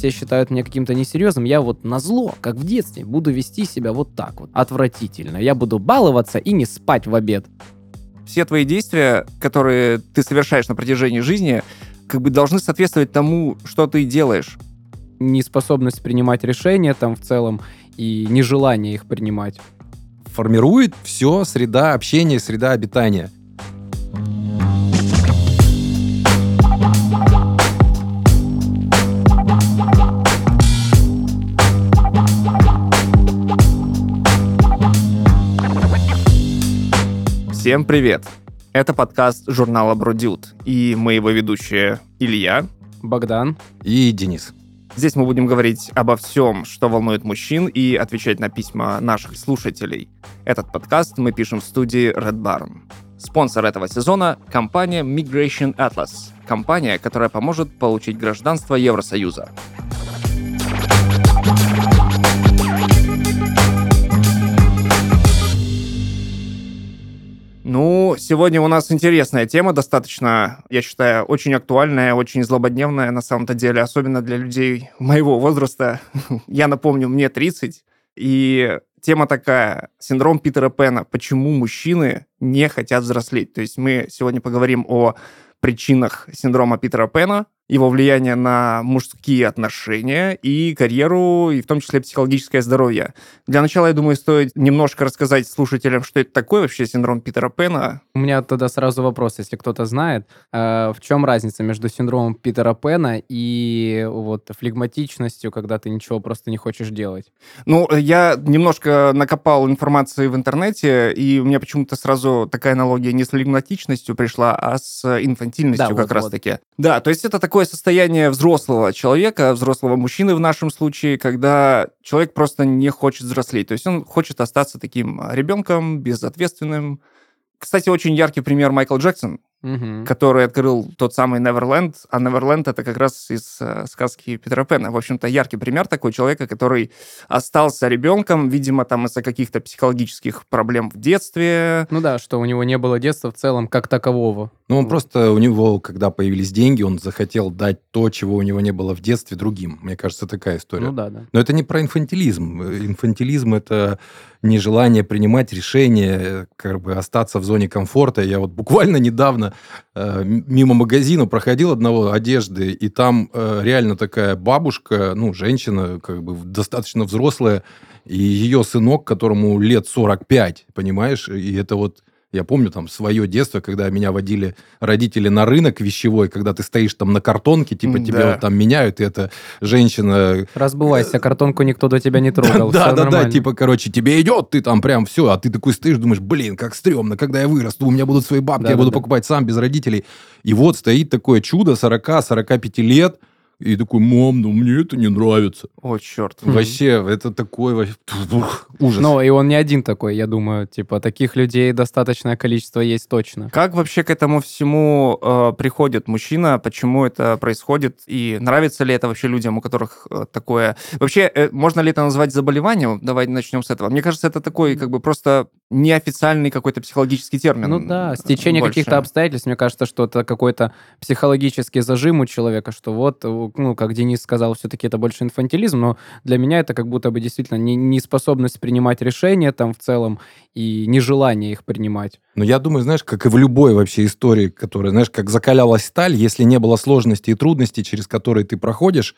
все считают меня каким-то несерьезным, я вот на зло, как в детстве, буду вести себя вот так вот, отвратительно. Я буду баловаться и не спать в обед. Все твои действия, которые ты совершаешь на протяжении жизни, как бы должны соответствовать тому, что ты делаешь. Неспособность принимать решения там в целом и нежелание их принимать. Формирует все среда общения, среда обитания. Всем привет! Это подкаст журнала Бродют, и мы его ведущие Илья, Богдан и Денис. Здесь мы будем говорить обо всем, что волнует мужчин, и отвечать на письма наших слушателей. Этот подкаст мы пишем в студии Red Barn. Спонсор этого сезона — компания Migration Atlas, компания, которая поможет получить гражданство Евросоюза. Ну, сегодня у нас интересная тема, достаточно, я считаю, очень актуальная, очень злободневная на самом-то деле, особенно для людей моего возраста. Я напомню, мне 30, и тема такая, синдром Питера Пэна, почему мужчины не хотят взрослеть. То есть мы сегодня поговорим о причинах синдрома Питера Пэна, его влияние на мужские отношения и карьеру, и в том числе психологическое здоровье. Для начала, я думаю, стоит немножко рассказать слушателям, что это такое вообще синдром Питера Пэна. У меня тогда сразу вопрос, если кто-то знает, э, в чем разница между синдромом Питера Пэна и вот флегматичностью, когда ты ничего просто не хочешь делать? Ну, я немножко накопал информации в интернете, и у меня почему-то сразу такая аналогия не с флегматичностью пришла, а с инфантильностью да, как вот, раз-таки. Вот. Да, то есть это такое состояние взрослого человека, взрослого мужчины в нашем случае, когда человек просто не хочет взрослеть. То есть он хочет остаться таким ребенком, безответственным. Кстати, очень яркий пример Майкл Джексон, угу. который открыл тот самый Неверленд. А Неверленд это как раз из э, сказки Питера Пэна. В общем-то, яркий пример такой человека, который остался ребенком, видимо, там из-за каких-то психологических проблем в детстве. Ну да, что у него не было детства в целом как такового. Ну, он вот. просто, у него, когда появились деньги, он захотел дать то, чего у него не было в детстве, другим. Мне кажется, такая история. Ну да, да. Но это не про инфантилизм. Инфантилизм — это нежелание принимать решения, как бы остаться в зоне комфорта. Я вот буквально недавно э, мимо магазина проходил одного одежды, и там э, реально такая бабушка, ну, женщина, как бы достаточно взрослая, и ее сынок, которому лет 45, понимаешь, и это вот я помню там свое детство, когда меня водили родители на рынок вещевой, когда ты стоишь там на картонке, типа да. тебя вот там меняют, и эта женщина... Разбывайся, картонку никто до тебя не трогал. Да, да, да, типа, короче, тебе идет, ты там прям все, а ты такой стоишь, думаешь, блин, как стрёмно, когда я вырасту, у меня будут свои бабки, я буду покупать сам без родителей. И вот стоит такое чудо 40-45 лет, и такой, мам, ну мне это не нравится. О, черт. Вообще, это такой вообще, ужас. Но и он не один такой, я думаю. Типа, таких людей достаточное количество есть точно. Как вообще к этому всему э, приходит мужчина? Почему это происходит? И нравится ли это вообще людям, у которых э, такое... Вообще, э, можно ли это назвать заболеванием? Давайте начнем с этого. Мне кажется, это такой, как бы, просто неофициальный какой-то психологический термин. Ну да, стечение каких-то обстоятельств. Мне кажется, что это какой-то психологический зажим у человека, что вот ну, как Денис сказал, все-таки это больше инфантилизм, но для меня это как будто бы действительно не, неспособность принимать решения там в целом и нежелание их принимать. Но я думаю, знаешь, как и в любой вообще истории, которая, знаешь, как закалялась сталь, если не было сложностей и трудностей, через которые ты проходишь,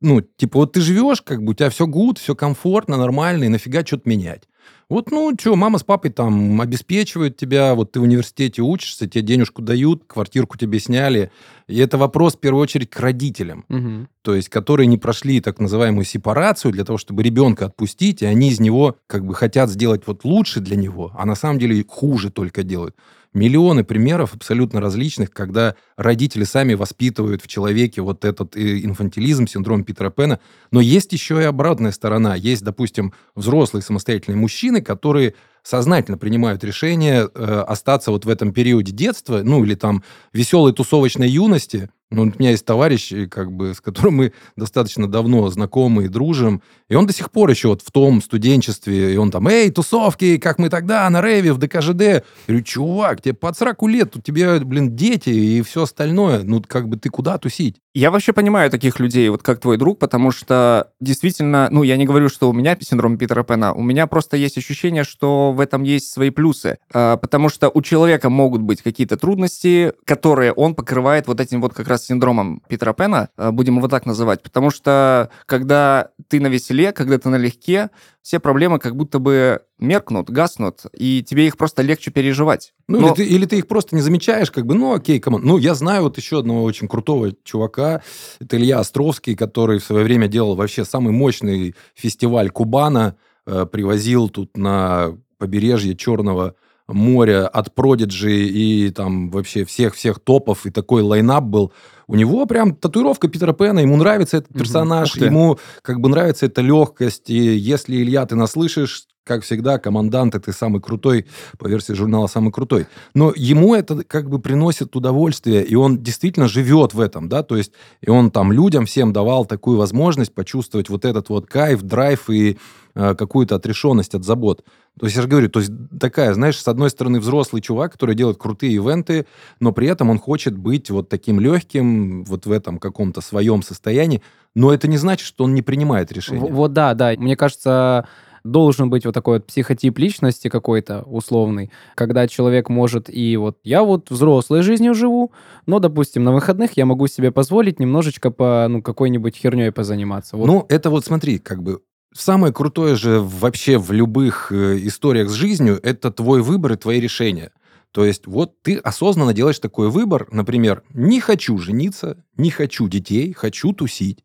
ну, типа, вот ты живешь, как бы у тебя все гуд, все комфортно, нормально, и нафига что-то менять. Вот, ну, что, мама с папой там обеспечивают тебя, вот ты в университете учишься, тебе денежку дают, квартирку тебе сняли. И это вопрос, в первую очередь, к родителям. Угу. То есть, которые не прошли так называемую сепарацию для того, чтобы ребенка отпустить, и они из него как бы хотят сделать вот лучше для него, а на самом деле хуже только делают. Миллионы примеров абсолютно различных, когда родители сами воспитывают в человеке вот этот э, инфантилизм, синдром Питера Пэна. Но есть еще и обратная сторона. Есть, допустим, взрослые самостоятельные мужчины, которые сознательно принимают решение э, остаться вот в этом периоде детства, ну или там веселой тусовочной юности. Ну, у меня есть товарищ, как бы, с которым мы достаточно давно знакомы и дружим, и он до сих пор еще вот в том студенчестве, и он там, эй, тусовки, как мы тогда на рейве в ДКЖД. Я говорю, чувак, тебе под 40 лет, у тебя, блин, дети и все остальное, ну, как бы ты куда тусить? Я вообще понимаю таких людей, вот как твой друг, потому что действительно, ну, я не говорю, что у меня синдром Питера Пэна, у меня просто есть ощущение, что в этом есть свои плюсы, а, потому что у человека могут быть какие-то трудности, которые он покрывает вот этим вот как раз синдромом Питера Пэна, а, будем его так называть, потому что когда ты на веселе, когда ты налегке, все проблемы как будто бы меркнут, гаснут, и тебе их просто легче переживать. Ну, Но... или, ты, или ты их просто не замечаешь, как бы, ну, окей, come on. Ну, я знаю вот еще одного очень крутого чувака, это Илья Островский, который в свое время делал вообще самый мощный фестиваль Kubana, э, привозил тут на побережье Черного моря от Продиджи и там вообще всех-всех топов, и такой line-up был. У него прям татуировка Питера Пэна, ему нравится этот персонаж, угу. ему как бы нравится эта легкость, и если, Илья, ты нас слышишь, как всегда, команданте, ты самый крутой, по версии журнала самый крутой. Но ему это как бы приносит удовольствие, и он действительно живет в этом, да, то есть и он там людям всем давал такую возможность почувствовать вот этот вот кайф, драйв и э, какую-то отрешенность от забот. То есть я же говорю, то есть такая, знаешь, с одной стороны взрослый чувак, который делает крутые ивенты, но при этом он хочет быть вот таким легким, вот в этом каком-то своем состоянии, но это не значит, что он не принимает решения. Вот да, да. Мне кажется, должен быть вот такой вот психотип личности какой-то условный, когда человек может и вот я вот взрослой жизнью живу, но, допустим, на выходных я могу себе позволить немножечко по ну какой-нибудь херней позаниматься. Вот. Ну, это вот смотри, как бы Самое крутое же вообще в любых э, историях с жизнью – это твой выбор и твои решения. То есть вот ты осознанно делаешь такой выбор, например, не хочу жениться, не хочу детей, хочу тусить.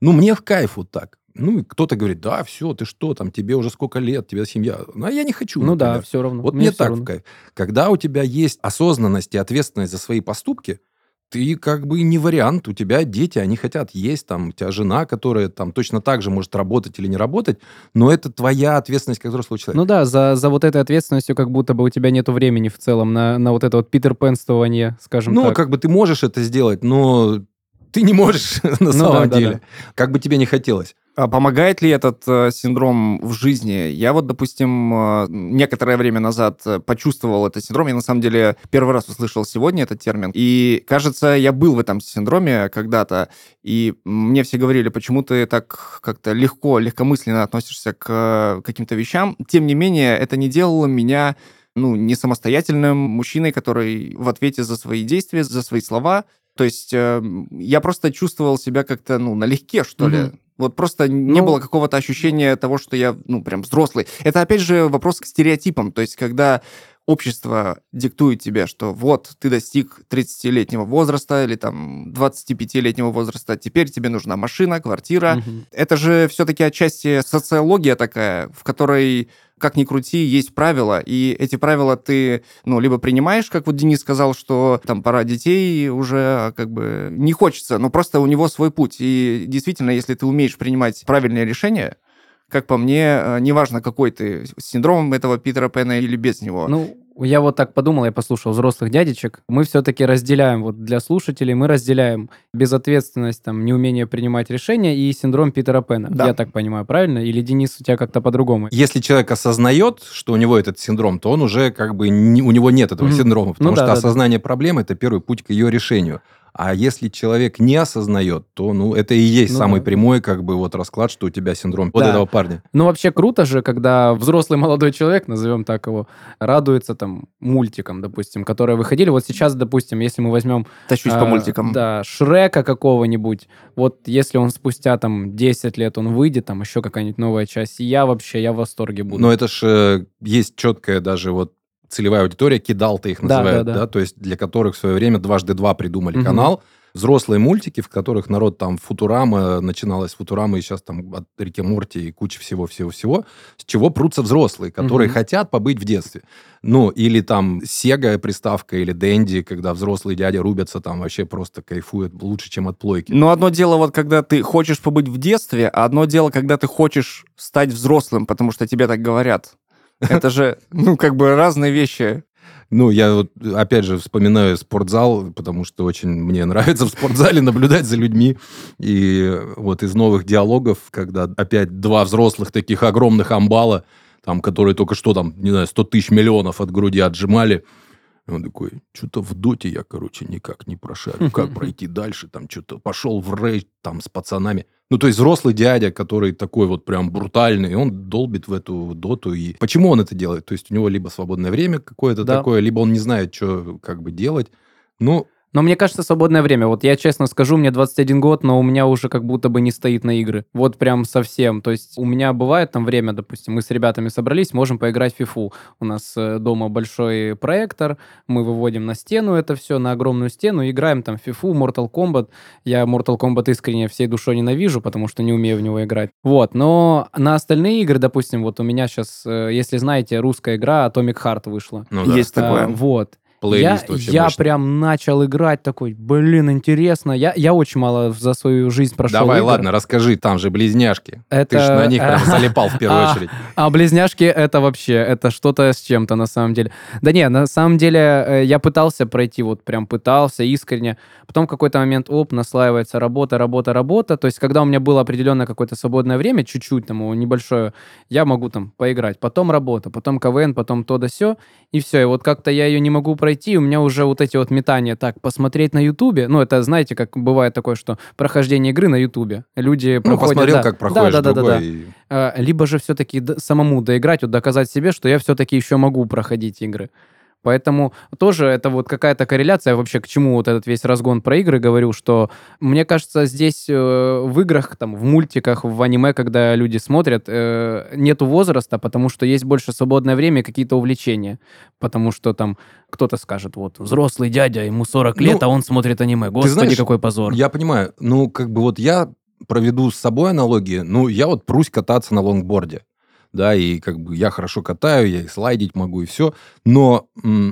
Ну, мне в кайф вот так. Ну, кто-то говорит, да, все, ты что, там, тебе уже сколько лет, тебя семья. Ну, а я не хочу. Ну например. да, все равно. Вот мне, мне так равно. в кайф. Когда у тебя есть осознанность и ответственность за свои поступки, ты как бы не вариант, у тебя дети, они хотят есть, там, у тебя жена, которая там точно так же может работать или не работать, но это твоя ответственность как взрослого человека. Ну да, за, за вот этой ответственностью как будто бы у тебя нету времени в целом на, на вот это вот питерпенствование, скажем ну, так. Ну, как бы ты можешь это сделать, но ты не можешь на ну, самом да, деле. Да, да. Как бы тебе не хотелось. А помогает ли этот э, синдром в жизни? Я вот, допустим, э, некоторое время назад э, почувствовал этот синдром. Я, на самом деле, первый раз услышал сегодня этот термин. И, кажется, я был в этом синдроме когда-то. И мне все говорили, почему ты так как-то легко, легкомысленно относишься к каким-то вещам. Тем не менее, это не делало меня ну, не самостоятельным мужчиной, который в ответе за свои действия, за свои слова. То есть э, я просто чувствовал себя как-то, ну, налегке, что mm-hmm. ли. Вот просто ну, не было какого-то ощущения того, что я, ну, прям взрослый. Это, опять же, вопрос к стереотипам. То есть, когда общество диктует тебе, что вот ты достиг 30-летнего возраста или там 25-летнего возраста, теперь тебе нужна машина, квартира. Угу. Это же все-таки отчасти социология такая, в которой как ни крути, есть правила, и эти правила ты, ну, либо принимаешь, как вот Денис сказал, что там пора детей уже как бы не хочется, но просто у него свой путь. И действительно, если ты умеешь принимать правильные решения, как по мне, э, неважно, какой ты, с синдромом этого Питера Пэна или без него. Ну, я вот так подумал, я послушал взрослых дядечек. Мы все-таки разделяем, вот для слушателей, мы разделяем безответственность, там, неумение принимать решения и синдром Питера Пэна. Да. Я так понимаю, правильно? Или, Денис, у тебя как-то по-другому? Если человек осознает, что у него этот синдром, то он уже как бы, не, у него нет этого mm-hmm. синдрома, потому ну, что да, осознание да. проблемы – это первый путь к ее решению. А если человек не осознает, то, ну, это и есть ну, самый да. прямой, как бы, вот расклад, что у тебя синдром вот этого парня. Ну, вообще круто же, когда взрослый молодой человек, назовем так его, радуется там мультикам, допустим, которые выходили. Вот сейчас, допустим, если мы возьмем... Тащусь а, по мультикам. Да, Шрека какого-нибудь. Вот если он спустя там 10 лет, он выйдет, там еще какая-нибудь новая часть, я вообще, я в восторге буду. Но это же э, есть четкая даже вот целевая аудитория, кидал-то их называют, да, да, да. да, то есть для которых в свое время дважды два придумали угу. канал, взрослые мультики, в которых народ там Футурама, начиналась Футурама, и сейчас там от Рики Морти и куча всего-всего-всего, с чего прутся взрослые, которые угу. хотят побыть в детстве. Ну, или там Сега приставка, или Дэнди, когда взрослые дяди рубятся, там вообще просто кайфуют лучше, чем от плойки. Но одно дело вот, когда ты хочешь побыть в детстве, а одно дело, когда ты хочешь стать взрослым, потому что тебе так говорят. Это же, ну, как бы разные вещи. Ну, я вот, опять же, вспоминаю спортзал, потому что очень мне нравится в спортзале наблюдать за людьми. И вот из новых диалогов, когда опять два взрослых таких огромных амбала, там, которые только что там, не знаю, 100 тысяч миллионов от груди отжимали, он такой, что-то в доте я, короче, никак не прошарю. Как пройти дальше? Там что-то пошел в рейд там с пацанами. Ну, то есть взрослый дядя, который такой вот прям брутальный, он долбит в эту доту. И почему он это делает? То есть у него либо свободное время какое-то да. такое, либо он не знает, что как бы делать. Ну, но мне кажется, свободное время. Вот я честно скажу, мне 21 год, но у меня уже как будто бы не стоит на игры. Вот прям совсем. То есть у меня бывает там время, допустим, мы с ребятами собрались, можем поиграть в фифу. У нас э, дома большой проектор, мы выводим на стену это все, на огромную стену, играем там в фифу, Mortal Kombat. Я Mortal Kombat искренне всей душой ненавижу, потому что не умею в него играть. Вот, но на остальные игры, допустим, вот у меня сейчас, э, если знаете, русская игра Atomic Heart вышла. Ну, да. Есть такое. А, вот я, я прям начал играть такой, блин, интересно. Я, я очень мало за свою жизнь прошел. Давай, игр. ладно, расскажи, там же близняшки. Это... Ты же на них прям залипал в первую очередь. А близняшки это вообще, это что-то с чем-то на самом деле. Да не, на самом деле э, я пытался пройти, вот прям пытался искренне. Потом в какой-то момент, оп, наслаивается работа, работа, работа. То есть когда у меня было определенное какое-то свободное время, чуть-чуть там небольшое, я могу там поиграть. Потом работа, потом КВН, потом то да сё. И все, и вот как-то я ее не могу пройти пройти, у меня уже вот эти вот метания, так, посмотреть на Ютубе, ну, это, знаете, как бывает такое, что прохождение игры на Ютубе. Люди ну, проходят... посмотрел, да, как проходишь да, да, да, да, и... А, либо же все-таки самому доиграть, вот доказать себе, что я все-таки еще могу проходить игры. Поэтому тоже это вот какая-то корреляция вообще, к чему вот этот весь разгон про игры говорю, что мне кажется, здесь э, в играх, там, в мультиках, в аниме, когда люди смотрят, э, нету возраста, потому что есть больше свободное время и какие-то увлечения. Потому что там кто-то скажет, вот, взрослый дядя, ему 40 лет, ну, а он смотрит аниме. Господи, знаешь, какой позор. Я понимаю. Ну, как бы вот я проведу с собой аналогии. Ну, я вот прусь кататься на лонгборде да, и как бы я хорошо катаю, я и слайдить могу, и все. Но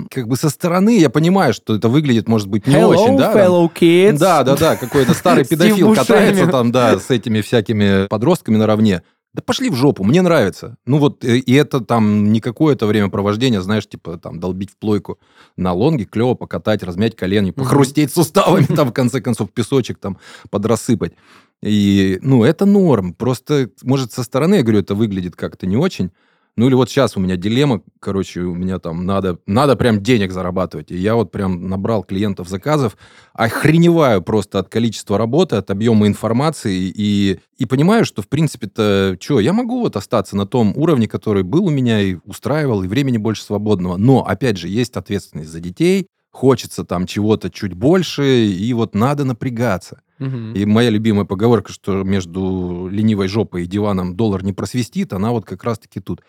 как бы со стороны я понимаю, что это выглядит, может быть, не Hello, очень, да? fellow kids. Да, да, да, какой-то старый педофил катается там, да, с этими всякими подростками наравне. Да пошли в жопу, мне нравится. Ну вот, э, и это там не какое-то времяпровождение, знаешь, типа там долбить в плойку на лонге, клево покатать, размять колени, похрустеть суставами, там в конце концов песочек там подрасыпать. И, ну, это норм. Просто, может, со стороны, я говорю, это выглядит как-то не очень. Ну, или вот сейчас у меня дилемма, короче, у меня там надо, надо прям денег зарабатывать. И я вот прям набрал клиентов заказов, охреневаю просто от количества работы, от объема информации, и, и понимаю, что, в принципе-то, что, я могу вот остаться на том уровне, который был у меня и устраивал, и времени больше свободного. Но, опять же, есть ответственность за детей, хочется там чего-то чуть больше, и вот надо напрягаться. Угу. И моя любимая поговорка, что между ленивой жопой и диваном доллар не просвистит, она вот как раз-таки тут.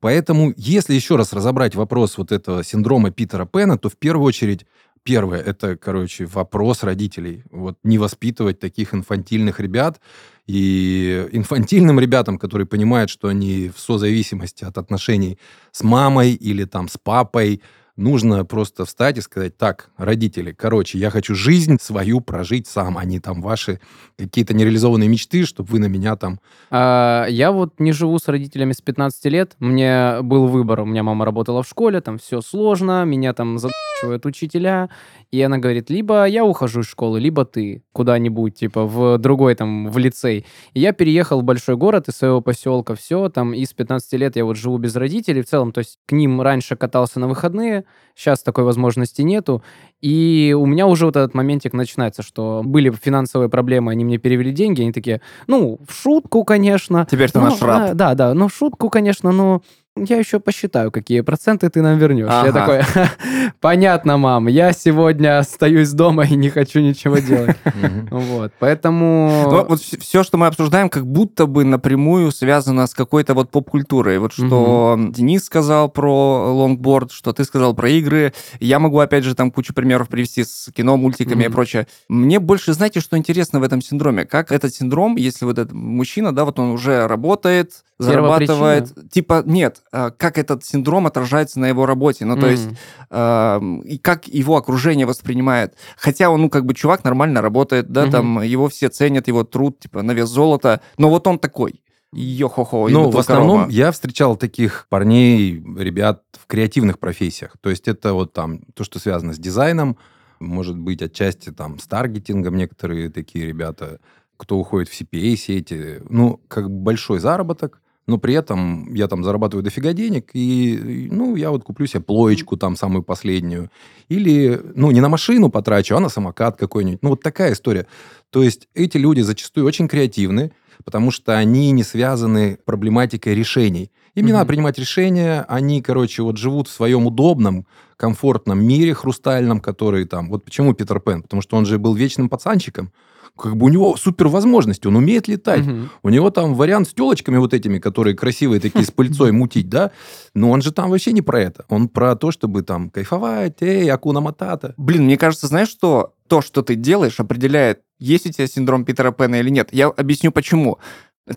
Поэтому, если еще раз разобрать вопрос вот этого синдрома Питера Пена, то в первую очередь Первое, это, короче, вопрос родителей. Вот не воспитывать таких инфантильных ребят. И инфантильным ребятам, которые понимают, что они в созависимости от отношений с мамой или там с папой, нужно просто встать и сказать, так, родители, короче, я хочу жизнь свою прожить сам, а не там ваши какие-то нереализованные мечты, чтобы вы на меня там... А, я вот не живу с родителями с 15 лет, мне был выбор, у меня мама работала в школе, там все сложно, меня там задачивают учителя, и она говорит, либо я ухожу из школы, либо ты куда-нибудь, типа, в другой там, в лицей. И я переехал в большой город из своего поселка, все, там, и с 15 лет я вот живу без родителей в целом, то есть к ним раньше катался на выходные, Сейчас такой возможности нету. И у меня уже вот этот моментик начинается, что были финансовые проблемы, они мне перевели деньги, они такие, ну, в шутку, конечно. Теперь ты наш раб. Да, да, ну, в шутку, конечно, но я еще посчитаю, какие проценты ты нам вернешь. Ага. Я такой, понятно, мам, я сегодня остаюсь дома и не хочу ничего делать. Вот, поэтому... Ну, вот все, что мы обсуждаем, как будто бы напрямую связано с какой-то вот поп-культурой. Вот что Денис сказал про лонгборд, что ты сказал про игры. Я могу, опять же, там кучу примеров привести с кино, мультиками и прочее. Мне больше, знаете, что интересно в этом синдроме? Как этот синдром, если вот этот мужчина, да, вот он уже работает, зарабатывает... Типа, нет, как этот синдром отражается на его работе, ну, то mm. есть, э, и как его окружение воспринимает. Хотя он, ну, как бы, чувак нормально работает, да, mm-hmm. там, его все ценят, его труд, типа, на вес золота, но вот он такой. Йо-хо-хо. Ну, в основном корова. я встречал таких парней, ребят в креативных профессиях. То есть это вот там то, что связано с дизайном, может быть, отчасти там с таргетингом некоторые такие ребята, кто уходит в CPA-сети. Ну, как большой заработок, но при этом я там зарабатываю дофига денег, и, ну, я вот куплю себе плоечку там самую последнюю. Или, ну, не на машину потрачу, а на самокат какой-нибудь. Ну, вот такая история. То есть эти люди зачастую очень креативны, потому что они не связаны проблематикой решений. Им mm-hmm. не надо принимать решения, они, короче, вот живут в своем удобном, комфортном мире хрустальном, который там... Вот почему Питер Пен? Потому что он же был вечным пацанчиком как бы у него супер возможности, он умеет летать. Угу. У него там вариант с телочками вот этими, которые красивые такие с пыльцой мутить, да? Но он же там вообще не про это. Он про то, чтобы там кайфовать, эй, акуна матата. Блин, мне кажется, знаешь что? То, что ты делаешь, определяет, есть у тебя синдром Питера Пэна или нет. Я объясню, почему.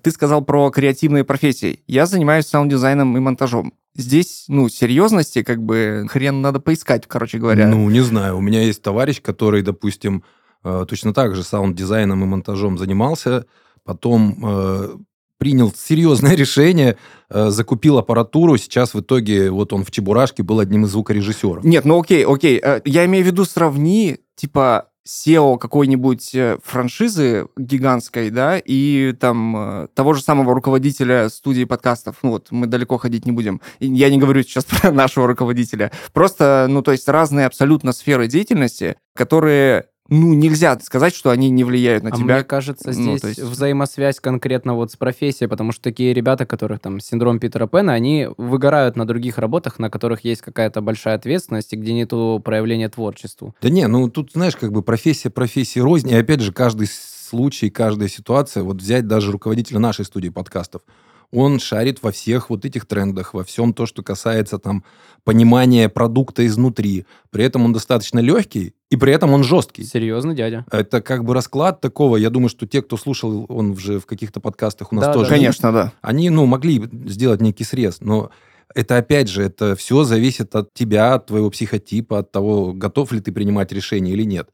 Ты сказал про креативные профессии. Я занимаюсь саунд-дизайном и монтажом. Здесь, ну, серьезности, как бы, хрен надо поискать, короче говоря. Ну, не знаю. У меня есть товарищ, который, допустим, точно так же саунд-дизайном и монтажом занимался, потом э, принял серьезное решение, э, закупил аппаратуру, сейчас в итоге вот он в Чебурашке был одним из звукорежиссеров. Нет, ну окей, окей, я имею в виду сравни, типа, CEO какой-нибудь франшизы гигантской, да, и там того же самого руководителя студии подкастов. Ну вот, мы далеко ходить не будем. Я не говорю сейчас про нашего руководителя. Просто, ну, то есть разные абсолютно сферы деятельности, которые ну, нельзя сказать, что они не влияют на а тебя. Мне кажется, ну, здесь ну, есть... взаимосвязь конкретно вот с профессией, потому что такие ребята, которых там синдром Питера Пэна, они выгорают на других работах, на которых есть какая-то большая ответственность и где нету проявления творчеству. Да не, ну тут, знаешь, как бы профессия профессии рознь, и опять же, каждый случай, каждая ситуация, вот взять даже руководителя нашей студии подкастов, он шарит во всех вот этих трендах, во всем то, что касается там понимания продукта изнутри. При этом он достаточно легкий, и при этом он жесткий. Серьезно, дядя. Это как бы расклад такого. Я думаю, что те, кто слушал, он уже в каких-то подкастах у нас да, тоже. Да. Конечно, да. Они, ну, могли сделать некий срез, но это опять же, это все зависит от тебя, от твоего психотипа, от того, готов ли ты принимать решение или нет.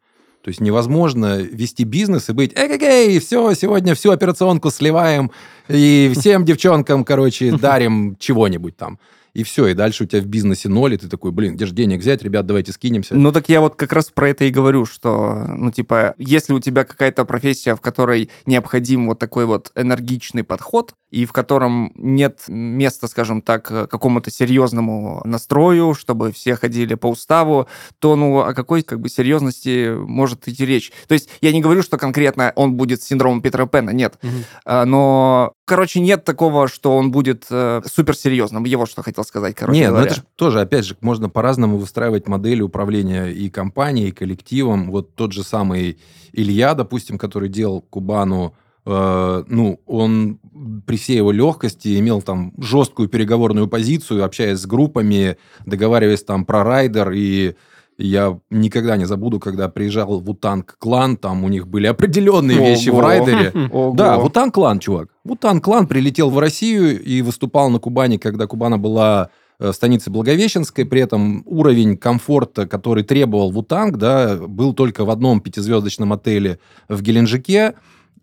То есть невозможно вести бизнес и быть, эй, все, сегодня всю операционку сливаем и всем девчонкам, короче, дарим чего-нибудь там и все, и дальше у тебя в бизнесе ноль, и ты такой, блин, где же денег взять, ребят, давайте скинемся. Ну так я вот как раз про это и говорю, что, ну типа, если у тебя какая-то профессия, в которой необходим вот такой вот энергичный подход, и в котором нет места, скажем так, какому-то серьезному настрою, чтобы все ходили по уставу, то, ну, о какой как бы серьезности может идти речь? То есть я не говорю, что конкретно он будет с синдромом Питера Пэна, нет. Угу. Но, короче, нет такого, что он будет э, суперсерьезным. Его что хотел сказать, короче Нет, ну это же тоже, опять же, можно по-разному выстраивать модели управления и компанией, и коллективом. Вот тот же самый Илья, допустим, который делал Кубану, э, ну, он при всей его легкости имел там жесткую переговорную позицию, общаясь с группами, договариваясь там про райдер и я никогда не забуду, когда приезжал Wu-Tang Clan, там у них были определенные Ого. вещи в райдере. Ого. Да, Wu-Tang Clan, чувак. Wu-Tang Clan прилетел в Россию и выступал на Кубани, когда Kubana была э, станицы Благовещенской, при этом уровень комфорта, который требовал Wu-Tang, да, был только в одном пятизвездочном отеле в Геленджике,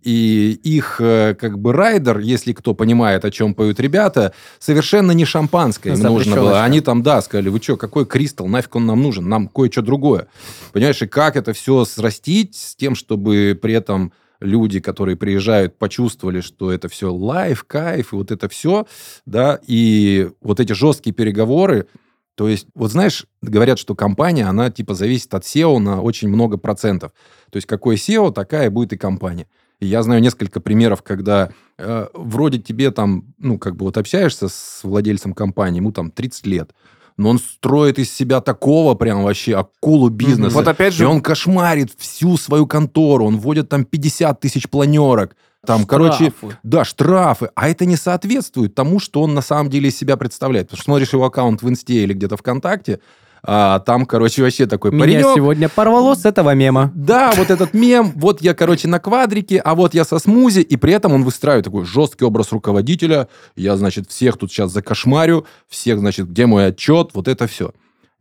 и их э, как бы райдер, если кто понимает, о чем поют ребята, совершенно не шампанское им нужно было. Они там, да, сказали, вы что, какой кристалл, нафиг он нам нужен, нам кое-что другое. Понимаешь, и как это все срастить с тем, чтобы при этом люди, которые приезжают, почувствовали, что это все лайф, кайф, и вот это все, да, и вот эти жесткие переговоры, то есть, вот знаешь, говорят, что компания, она типа зависит от SEO на очень много процентов. То есть, какой SEO, такая будет и компания. Я знаю несколько примеров, когда э, вроде тебе там, ну, как бы вот общаешься с владельцем компании, ему там 30 лет, но он строит из себя такого прям вообще акулу бизнеса. Вот опять же... И он кошмарит всю свою контору, он вводит там 50 тысяч планерок. Там, штрафы. короче, да, штрафы. А это не соответствует тому, что он на самом деле из себя представляет. Потому что смотришь его аккаунт в Инсте или где-то ВКонтакте, а там, короче, вообще такой Меня паренек. сегодня порвало с этого мема. Да, вот этот мем, вот я, короче, на квадрике, а вот я со смузи, и при этом он выстраивает такой жесткий образ руководителя. Я, значит, всех тут сейчас закошмарю, всех, значит, где мой отчет, вот это все.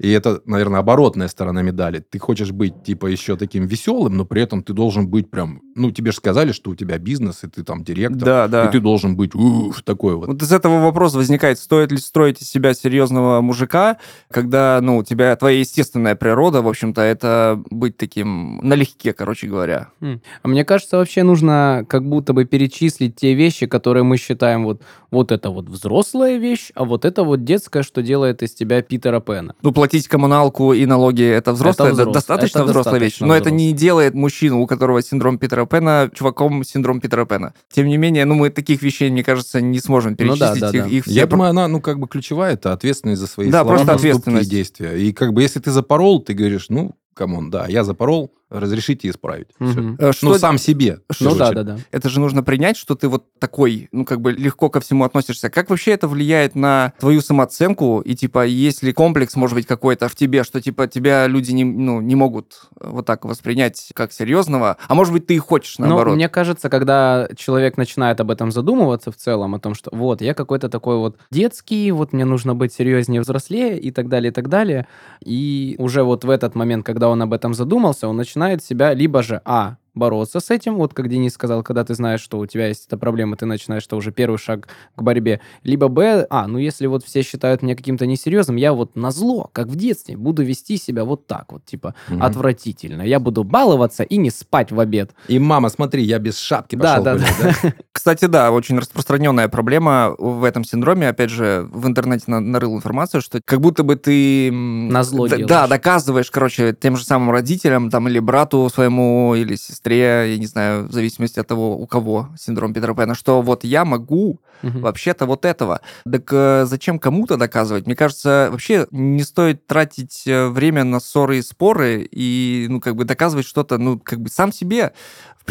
И это, наверное, оборотная сторона медали. Ты хочешь быть, типа, еще таким веселым, но при этом ты должен быть прям... Ну, тебе же сказали, что у тебя бизнес, и ты там директор. Да, да. И ты должен быть уф, такой вот. Вот из этого вопрос возникает, стоит ли строить из себя серьезного мужика, когда, ну, у тебя твоя естественная природа, в общем-то, это быть таким налегке, короче говоря. А мне кажется, вообще нужно как будто бы перечислить те вещи, которые мы считаем вот, вот это вот взрослая вещь, а вот это вот детская, что делает из тебя Питера Пэна. Ну, платить коммуналку и налоги это взрослая, это взрослая, достаточно это взрослая достаточно вещь. Но взрослая. это не делает мужчину, у которого синдром Питера Пэна, чуваком синдром Питера Пэна. Тем не менее, ну, мы таких вещей, мне кажется, не сможем перечислить. Ну, да, да, их, да. их все... Я думаю, она, ну, как бы ключевая, это ответственность за свои да, слова, просто ответственность. и действия. И как бы если ты запорол, ты говоришь, ну, come on, да, я запорол, разрешите исправить. Угу. Что... Ну, сам себе. Что, ну, да, да, да. Это же нужно принять, что ты вот такой, ну, как бы легко ко всему относишься. Как вообще это влияет на твою самооценку? И, типа, есть ли комплекс, может быть, какой-то в тебе, что, типа, тебя люди не, ну, не могут вот так воспринять как серьезного? А может быть, ты и хочешь ну, наоборот? Ну, мне кажется, когда человек начинает об этом задумываться в целом, о том, что вот, я какой-то такой вот детский, вот мне нужно быть серьезнее, взрослее и так далее, и так далее. И уже вот в этот момент, когда он об этом задумался, он начинает начинает себя либо же, а, бороться с этим, вот как Денис сказал, когда ты знаешь, что у тебя есть эта проблема, ты начинаешь, что уже первый шаг к борьбе. Либо Б, а, ну если вот все считают меня каким-то несерьезным, я вот на зло, как в детстве, буду вести себя вот так вот, типа, угу. отвратительно. Я буду баловаться и не спать в обед. И мама, смотри, я без шапки пошел. Да, да, да. Кстати, да, очень распространенная проблема в этом синдроме. Опять же, в интернете нарыл информацию, что как будто бы ты... На зло да, доказываешь, короче, тем же самым родителям, там, или брату своему, или сестре, сестре, я не знаю, в зависимости от того, у кого синдром Питера Пэна, что вот я могу угу. вообще-то вот этого. Так э, зачем кому-то доказывать? Мне кажется, вообще не стоит тратить э, время на ссоры и споры и, ну, как бы доказывать что-то, ну, как бы сам себе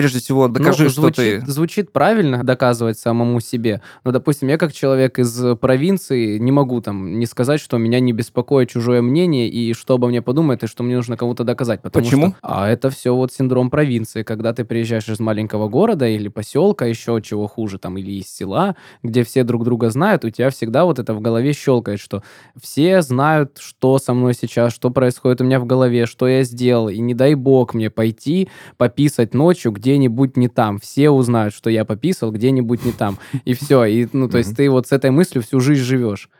прежде всего докажи, ну, звучит, что ты... Звучит правильно доказывать самому себе. Но, допустим, я как человек из провинции не могу там не сказать, что меня не беспокоит чужое мнение и что обо мне подумает, и что мне нужно кому-то доказать. Потому Почему? Что, а это все вот синдром провинции, когда ты приезжаешь из маленького города или поселка, еще чего хуже, там, или из села, где все друг друга знают, у тебя всегда вот это в голове щелкает, что все знают, что со мной сейчас, что происходит у меня в голове, что я сделал, и не дай бог мне пойти пописать ночью, где-нибудь не там. Все узнают, что я пописал где-нибудь не там. И все. И, ну, то есть ты вот с этой мыслью всю жизнь живешь.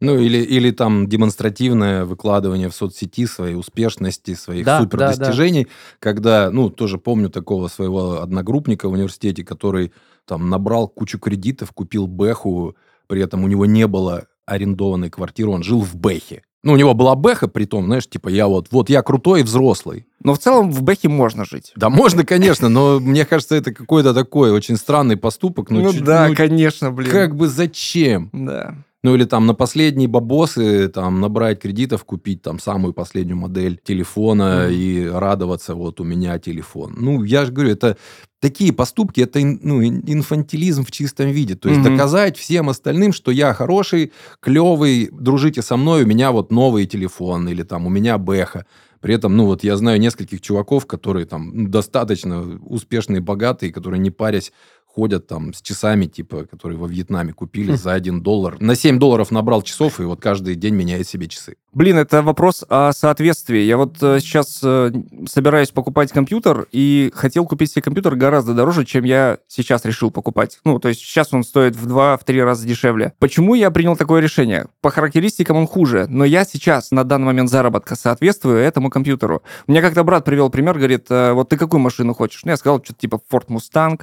Ну, или, или там демонстративное выкладывание в соцсети своей успешности, своих да, супердостижений, да, да. когда, ну, тоже помню такого своего одногруппника в университете, который там набрал кучу кредитов, купил Бэху, при этом у него не было арендованной квартиры, он жил в Бэхе. Ну, у него была Бэха, при том, знаешь, типа, я вот, вот я крутой и взрослый. Но в целом в Бэхе можно жить. Да, можно, конечно, но мне кажется, это какой-то такой очень странный поступок. Ну, да, ну, конечно, блин. Как бы зачем? Да. Ну или там на последние бабосы там набрать кредитов, купить там самую последнюю модель телефона mm-hmm. и радоваться, вот у меня телефон. Ну, я же говорю, это такие поступки, это ну, инфантилизм в чистом виде. То есть mm-hmm. доказать всем остальным, что я хороший, клевый, дружите со мной, у меня вот новый телефон или там у меня бэха. При этом, ну вот я знаю нескольких чуваков, которые там ну, достаточно успешные, богатые, которые не парясь ходят там с часами, типа, которые во Вьетнаме купили хм. за 1 доллар. На 7 долларов набрал часов, и вот каждый день меняет себе часы. Блин, это вопрос о соответствии. Я вот э, сейчас э, собираюсь покупать компьютер, и хотел купить себе компьютер гораздо дороже, чем я сейчас решил покупать. Ну, то есть сейчас он стоит в 2-3 раза дешевле. Почему я принял такое решение? По характеристикам он хуже, но я сейчас на данный момент заработка соответствую этому компьютеру. Меня как-то брат привел пример, говорит, э, вот ты какую машину хочешь? Ну, я сказал, что-то типа Ford Mustang.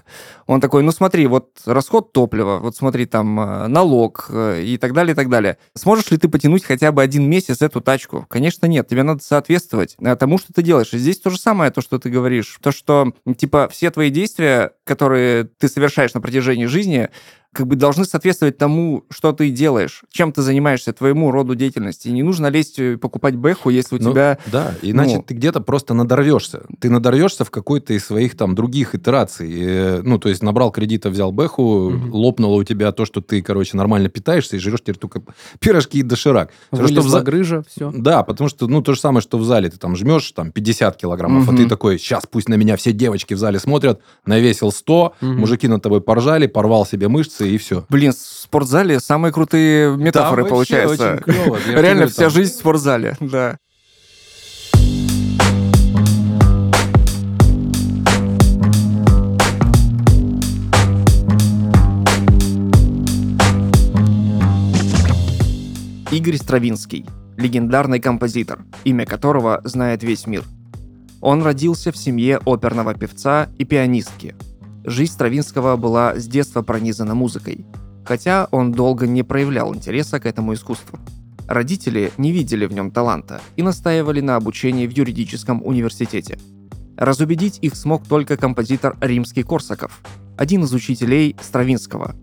Он такой, ну смотри, вот расход топлива, вот смотри, там налог и так далее, и так далее. Сможешь ли ты потянуть хотя бы один месяц бизнес эту тачку? Конечно, нет. Тебе надо соответствовать э, тому, что ты делаешь. И здесь то же самое, то, что ты говоришь. То, что, типа, все твои действия, которые ты совершаешь на протяжении жизни, как бы должны соответствовать тому, что ты делаешь, чем ты занимаешься, твоему роду деятельности. И не нужно лезть и покупать бэху, если у ну, тебя... Да, иначе ну... ты где-то просто надорвешься. Ты надорвешься в какой-то из своих там других итераций. И, ну, то есть набрал кредита, взял бэху, угу. лопнуло у тебя то, что ты, короче, нормально питаешься и жрешь теперь только пирожки и доширак. Вылезла что в... грыжа, все. Да, потому что, ну, то же самое, что в зале. Ты там жмешь там 50 килограммов, угу. а ты такой, сейчас пусть на меня все девочки в зале смотрят, навесил 100, угу. мужики над тобой поржали, порвал себе мышцы и все. Блин, в спортзале самые крутые метафоры да, получаются. Очень клево. Реально вся жизнь в спортзале, да. Игорь Стравинский, легендарный композитор, имя которого знает весь мир. Он родился в семье оперного певца и пианистки. Жизнь Стравинского была с детства пронизана музыкой, хотя он долго не проявлял интереса к этому искусству. Родители не видели в нем таланта и настаивали на обучении в юридическом университете. Разубедить их смог только композитор Римский Корсаков, один из учителей Стравинского.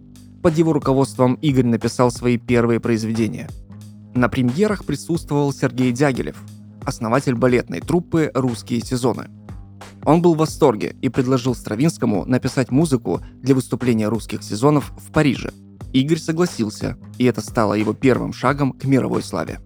Под его руководством Игорь написал свои первые произведения – на премьерах присутствовал Сергей Дягилев, основатель балетной труппы «Русские сезоны». Он был в восторге и предложил Стравинскому написать музыку для выступления русских сезонов в Париже. Игорь согласился, и это стало его первым шагом к мировой славе.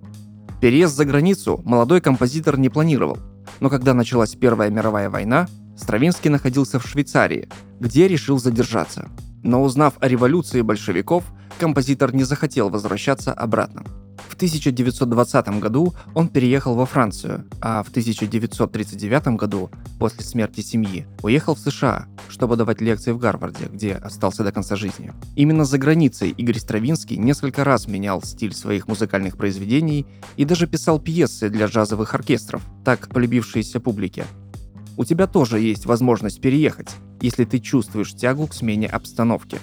Переезд за границу молодой композитор не планировал, но когда началась Первая мировая война, Стравинский находился в Швейцарии, где решил задержаться. Но узнав о революции большевиков, композитор не захотел возвращаться обратно. В 1920 году он переехал во Францию, а в 1939 году, после смерти семьи, уехал в США, чтобы давать лекции в Гарварде, где остался до конца жизни. Именно за границей Игорь Стравинский несколько раз менял стиль своих музыкальных произведений и даже писал пьесы для джазовых оркестров, так полюбившиеся публике. У тебя тоже есть возможность переехать, если ты чувствуешь тягу к смене обстановки.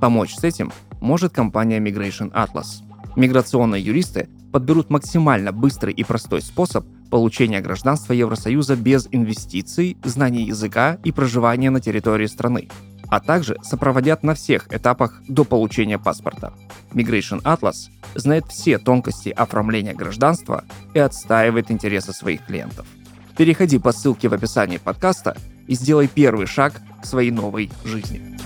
Помочь с этим может компания Migration Atlas – Миграционные юристы подберут максимально быстрый и простой способ получения гражданства Евросоюза без инвестиций, знаний языка и проживания на территории страны, а также сопроводят на всех этапах до получения паспорта. Migration Atlas знает все тонкости оформления гражданства и отстаивает интересы своих клиентов. Переходи по ссылке в описании подкаста и сделай первый шаг к своей новой жизни.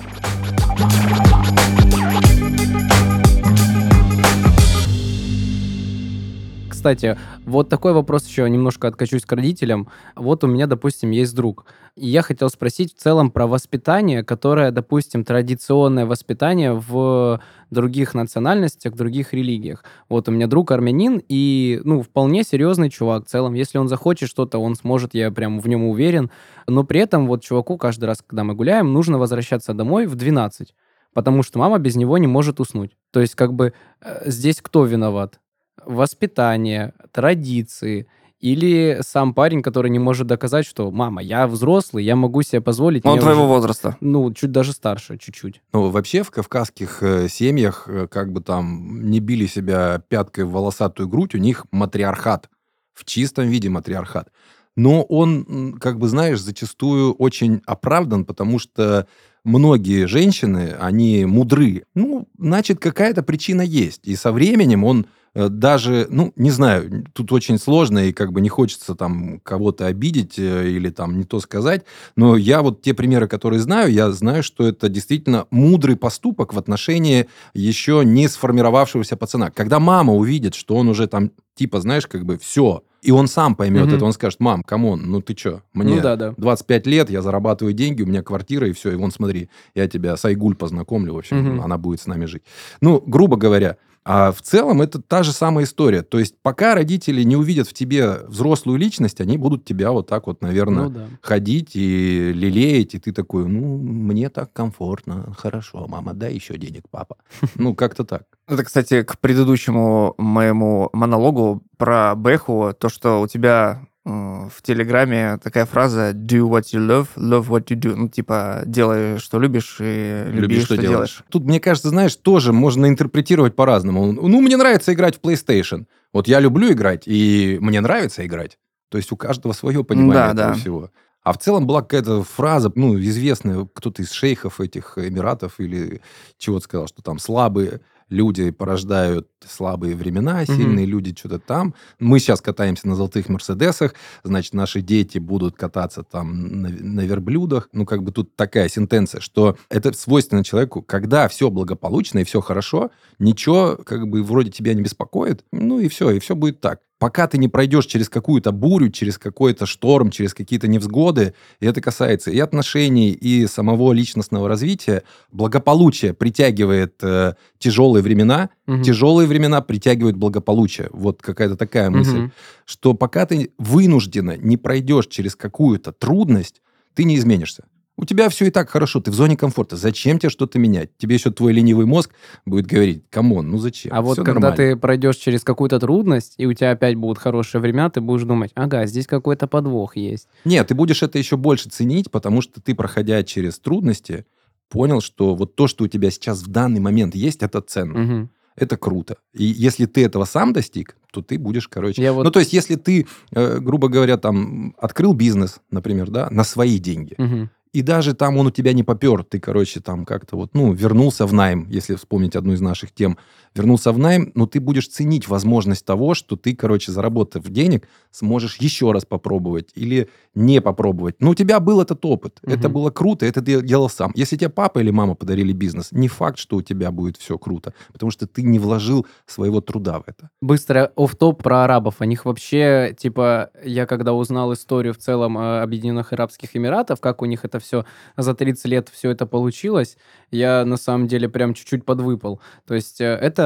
Кстати, вот такой вопрос еще немножко откачусь к родителям. Вот у меня, допустим, есть друг. И я хотел спросить в целом про воспитание, которое, допустим, традиционное воспитание в других национальностях, других религиях. Вот у меня друг армянин, и, ну, вполне серьезный чувак. В целом, если он захочет что-то, он сможет, я прям в нем уверен. Но при этом вот чуваку каждый раз, когда мы гуляем, нужно возвращаться домой в 12 потому что мама без него не может уснуть. То есть, как бы, э, здесь кто виноват? Воспитание, традиции, или сам парень, который не может доказать, что мама, я взрослый, я могу себе позволить. Он твоего уже, возраста. Ну, чуть даже старше, чуть-чуть. Ну, вообще в кавказских э, семьях, э, как бы там не били себя пяткой в волосатую грудь, у них матриархат. В чистом виде матриархат. Но он, как бы знаешь, зачастую очень оправдан, потому что многие женщины, они мудры. Ну, значит, какая-то причина есть. И со временем он даже, ну, не знаю, тут очень сложно, и как бы не хочется там кого-то обидеть э, или там не то сказать, но я вот те примеры, которые знаю, я знаю, что это действительно мудрый поступок в отношении еще не сформировавшегося пацана. Когда мама увидит, что он уже там, типа, знаешь, как бы все, и он сам поймет угу. это, он скажет, мам, come on, ну ты что, мне ну, да, да. 25 лет, я зарабатываю деньги, у меня квартира, и все, и вон смотри, я тебя с Айгуль познакомлю, в общем, угу. она будет с нами жить. Ну, грубо говоря, а в целом это та же самая история. То есть пока родители не увидят в тебе взрослую личность, они будут тебя вот так вот, наверное, ну, да. ходить и лелеять, и ты такой, ну, мне так комфортно, хорошо, мама, дай еще денег, папа. Ну, как-то так. Это, кстати, к предыдущему моему монологу про Бэху, то, что у тебя в Телеграме такая фраза «do what you love, love what you do». Ну, типа, делай, что любишь, и люби, люби что, что делаешь. делаешь. Тут, мне кажется, знаешь, тоже можно интерпретировать по-разному. Ну, мне нравится играть в PlayStation. Вот я люблю играть, и мне нравится играть. То есть у каждого свое понимание да, этого да. всего. А в целом была какая-то фраза, ну, известная, кто-то из шейхов этих Эмиратов или чего-то сказал, что там слабые люди порождают слабые времена, сильные mm-hmm. люди что-то там. Мы сейчас катаемся на золотых Мерседесах, значит, наши дети будут кататься там на, на верблюдах. Ну, как бы тут такая сентенция, что это свойственно человеку, когда все благополучно и все хорошо, ничего как бы вроде тебя не беспокоит, ну и все, и все будет так. Пока ты не пройдешь через какую-то бурю, через какой-то шторм, через какие-то невзгоды, и это касается и отношений, и самого личностного развития, благополучие притягивает э, тяжелые времена, угу. тяжелые времена притягивают благополучие. Вот какая-то такая мысль, угу. что пока ты вынужденно не пройдешь через какую-то трудность, ты не изменишься. У тебя все и так хорошо, ты в зоне комфорта. Зачем тебе что-то менять? Тебе еще твой ленивый мозг будет говорить, come on, ну зачем? А вот все когда нормально. ты пройдешь через какую-то трудность, и у тебя опять будут хорошие времена, ты будешь думать, ага, здесь какой-то подвох есть. Нет, ты будешь это еще больше ценить, потому что ты, проходя через трудности, понял, что вот то, что у тебя сейчас в данный момент есть, это ценно. Угу. Это круто. И если ты этого сам достиг, то ты будешь, короче... Я вот... Ну, то есть, если ты, э, грубо говоря, там, открыл бизнес, например, да, на свои деньги, угу и даже там он у тебя не попер, ты, короче, там как-то вот, ну, вернулся в найм, если вспомнить одну из наших тем, вернулся в найм, но ты будешь ценить возможность того, что ты, короче, заработав денег, сможешь еще раз попробовать или не попробовать. Но у тебя был этот опыт, угу. это было круто, это ты делал сам. Если тебе папа или мама подарили бизнес, не факт, что у тебя будет все круто, потому что ты не вложил своего труда в это. Быстро оф топ про арабов. О них вообще, типа, я когда узнал историю в целом Объединенных Арабских Эмиратов, как у них это все за 30 лет все это получилось, я на самом деле прям чуть-чуть подвыпал. То есть э,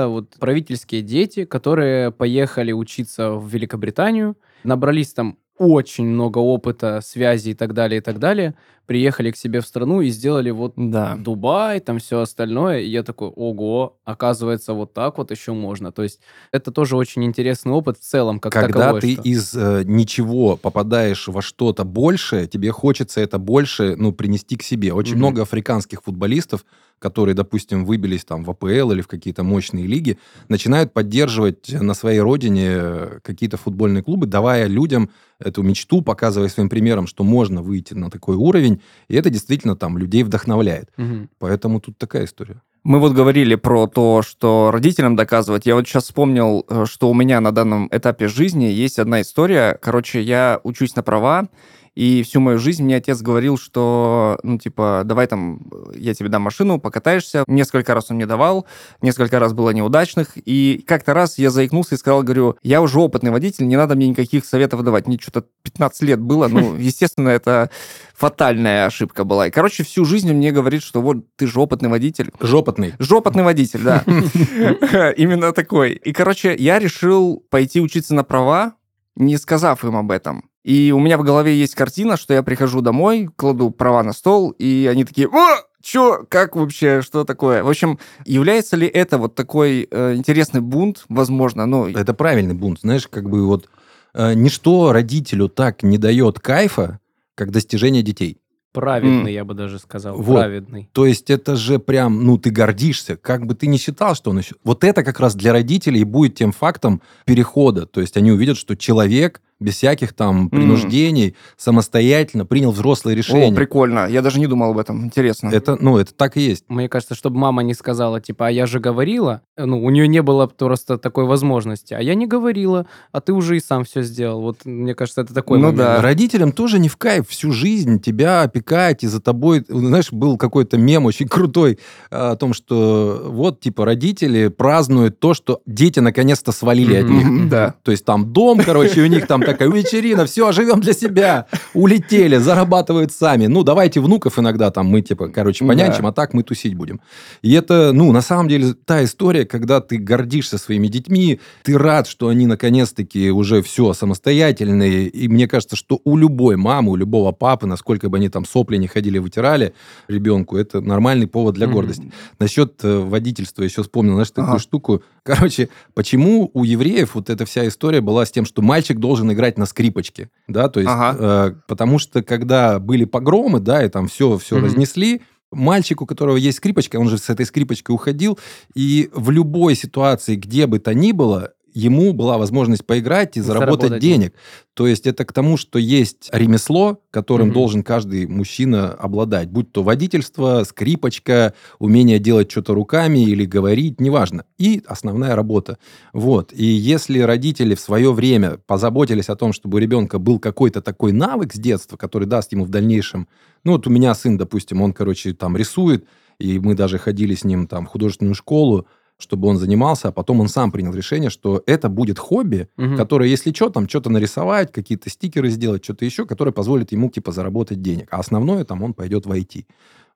вот правительские дети, которые поехали учиться в Великобританию, набрались там очень много опыта, связи и так далее, и так далее, приехали к себе в страну и сделали вот да. Дубай, там все остальное. И я такой, ого, оказывается, вот так вот еще можно. То есть это тоже очень интересный опыт в целом, как Когда таковой, ты что... из э, ничего попадаешь во что-то большее, тебе хочется это больше, ну, принести к себе. Очень mm-hmm. много африканских футболистов, которые, допустим, выбились там в АПЛ или в какие-то мощные лиги, начинают поддерживать на своей родине какие-то футбольные клубы, давая людям эту мечту, показывая своим примером, что можно выйти на такой уровень, и это действительно там людей вдохновляет. Угу. Поэтому тут такая история. Мы вот говорили про то, что родителям доказывать. Я вот сейчас вспомнил, э, что у меня на данном этапе жизни есть одна история. Короче, я учусь на права, и всю мою жизнь мне отец говорил, что, ну, типа, давай там, я тебе дам машину, покатаешься. Несколько раз он мне давал, несколько раз было неудачных. И как-то раз я заикнулся и сказал, говорю, я уже опытный водитель, не надо мне никаких советов давать. Мне что-то 15 лет было. Ну, естественно, это фатальная ошибка была. И, короче, всю жизнь он мне говорит, что вот ты же опытный водитель. Жопотный. Жопотный водитель, да. Именно такой. И, короче, я решил пойти учиться на права, не сказав им об этом. И у меня в голове есть картина, что я прихожу домой, кладу права на стол, и они такие, о, Чё, как вообще, что такое? В общем, является ли это вот такой э, интересный бунт, возможно? Ну, это правильный бунт, знаешь, как бы вот э, ничто родителю так не дает кайфа, как достижение детей. Праведный, mm. я бы даже сказал. Вот. Праведный. То есть это же прям, ну, ты гордишься, как бы ты не считал, что он еще... Вот это как раз для родителей будет тем фактом перехода. То есть они увидят, что человек без всяких там принуждений, mm. самостоятельно принял взрослое решение. О, прикольно. Я даже не думал об этом. Интересно. Это, ну, это так и есть. Мне кажется, чтобы мама не сказала, типа, а я же говорила, ну, у нее не было просто такой возможности, а я не говорила, а ты уже и сам все сделал. Вот, мне кажется, это такой Ну момент. да. Родителям тоже не в кайф всю жизнь тебя опекать, и за тобой... Знаешь, был какой-то мем очень крутой о том, что вот, типа, родители празднуют то, что дети наконец-то свалили от них. Да. То есть там дом, короче, у них там такая вечерина, все, живем для себя. Улетели, зарабатывают сами. Ну, давайте внуков иногда там мы, типа, короче, понянчим, да. а так мы тусить будем. И это, ну, на самом деле, та история, когда ты гордишься своими детьми, ты рад, что они наконец-таки уже все самостоятельные. И мне кажется, что у любой мамы, у любого папы, насколько бы они там сопли не ходили, вытирали ребенку, это нормальный повод для гордости. Насчет э, водительства еще вспомнил, знаешь, такую штуку. Короче, почему у евреев вот эта вся история была с тем, что мальчик должен играть на скрипочке, да, то есть, ага. э, потому что когда были погромы, да, и там все, все mm разнесли, мальчик, у которого есть скрипочка, он же с этой скрипочкой уходил, и в любой ситуации, где бы то ни было, ему была возможность поиграть и заработать, заработать денег. То есть это к тому, что есть ремесло, которым угу. должен каждый мужчина обладать. Будь то водительство, скрипочка, умение делать что-то руками или говорить, неважно. И основная работа. Вот. И если родители в свое время позаботились о том, чтобы у ребенка был какой-то такой навык с детства, который даст ему в дальнейшем... Ну вот у меня сын, допустим, он, короче, там рисует, и мы даже ходили с ним там в художественную школу, чтобы он занимался, а потом он сам принял решение, что это будет хобби, угу. которое, если что, там что-то нарисовать, какие-то стикеры сделать, что-то еще, которое позволит ему, типа, заработать денег. А основное там он пойдет в IT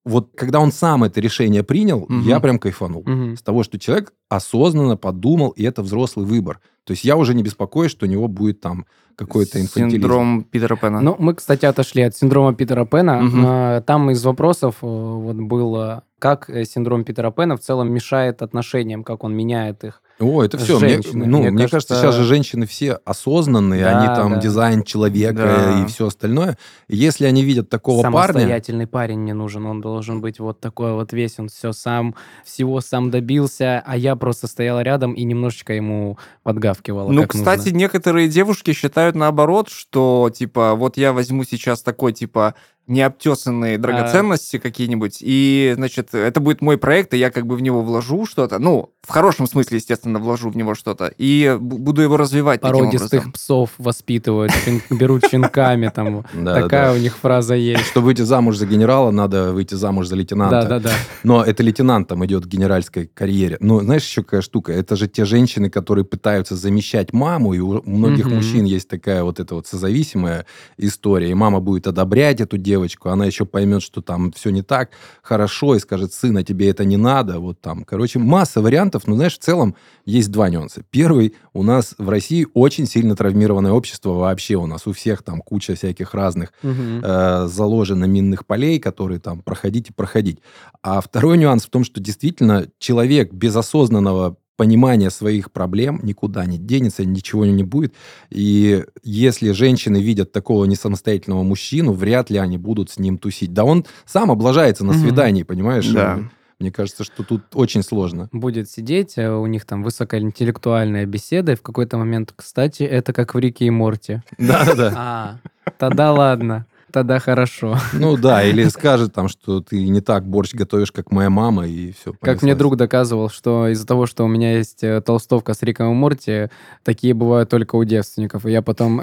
вот когда он сам это решение принял, угу. я прям кайфанул. Угу. С того, что человек осознанно подумал, и это взрослый выбор. То есть я уже не беспокоюсь, что у него будет там какой-то инфантилизм. Синдром Питера Пэна. Ну, мы, кстати, отошли от синдрома Питера Пэна. Угу. Там из вопросов э, вот было, как э, синдром Питера Пэна в целом мешает отношениям, как он меняет их. О, это все. Мне, ну, мне, мне кажется, сейчас же женщины все осознанные, да, они там да. дизайн человека да. и все остальное. Если они видят такого парня... Самостоятельный парень не нужен, он должен быть вот такой вот весь, он все сам, всего сам добился, а я просто стояла рядом и немножечко ему подгавкивала. Ну, кстати, нужно. некоторые девушки считают наоборот, что типа вот я возьму сейчас такой типа необтесанные драгоценности а... какие-нибудь, и, значит, это будет мой проект, и я как бы в него вложу что-то, ну, в хорошем смысле, естественно, вложу в него что-то, и буду его развивать Породистых псов воспитывают, берут щенками, там, такая у них фраза есть. Чтобы выйти замуж за генерала, надо выйти замуж за лейтенанта. Да, да, да. Но это лейтенант там идет к генеральской карьере. Но знаешь, еще какая штука? Это же те женщины, которые пытаются замещать маму, и у многих мужчин есть такая вот эта вот созависимая история, и мама будет одобрять эту девушку, девочку, она еще поймет, что там все не так хорошо, и скажет, сына, тебе это не надо, вот там. Короче, масса вариантов, но, знаешь, в целом есть два нюанса. Первый, у нас в России очень сильно травмированное общество вообще, у нас у всех там куча всяких разных угу. э, заложено минных полей, которые там проходить и проходить. А второй нюанс в том, что действительно человек без осознанного понимание своих проблем никуда не денется, ничего не будет. И если женщины видят такого несамостоятельного мужчину, вряд ли они будут с ним тусить. Да он сам облажается на свидании, mm-hmm. понимаешь? Да. Мне кажется, что тут очень сложно. Будет сидеть, а у них там высокоинтеллектуальная беседа, и в какой-то момент, кстати, это как в Рике и Морте. Да-да-да. А, тогда ладно тогда хорошо. Ну да, или скажет там, что ты не так борщ готовишь, как моя мама, и все. Понеслась. Как мне друг доказывал, что из-за того, что у меня есть э, толстовка с Риком и Морти, такие бывают только у девственников. И я потом,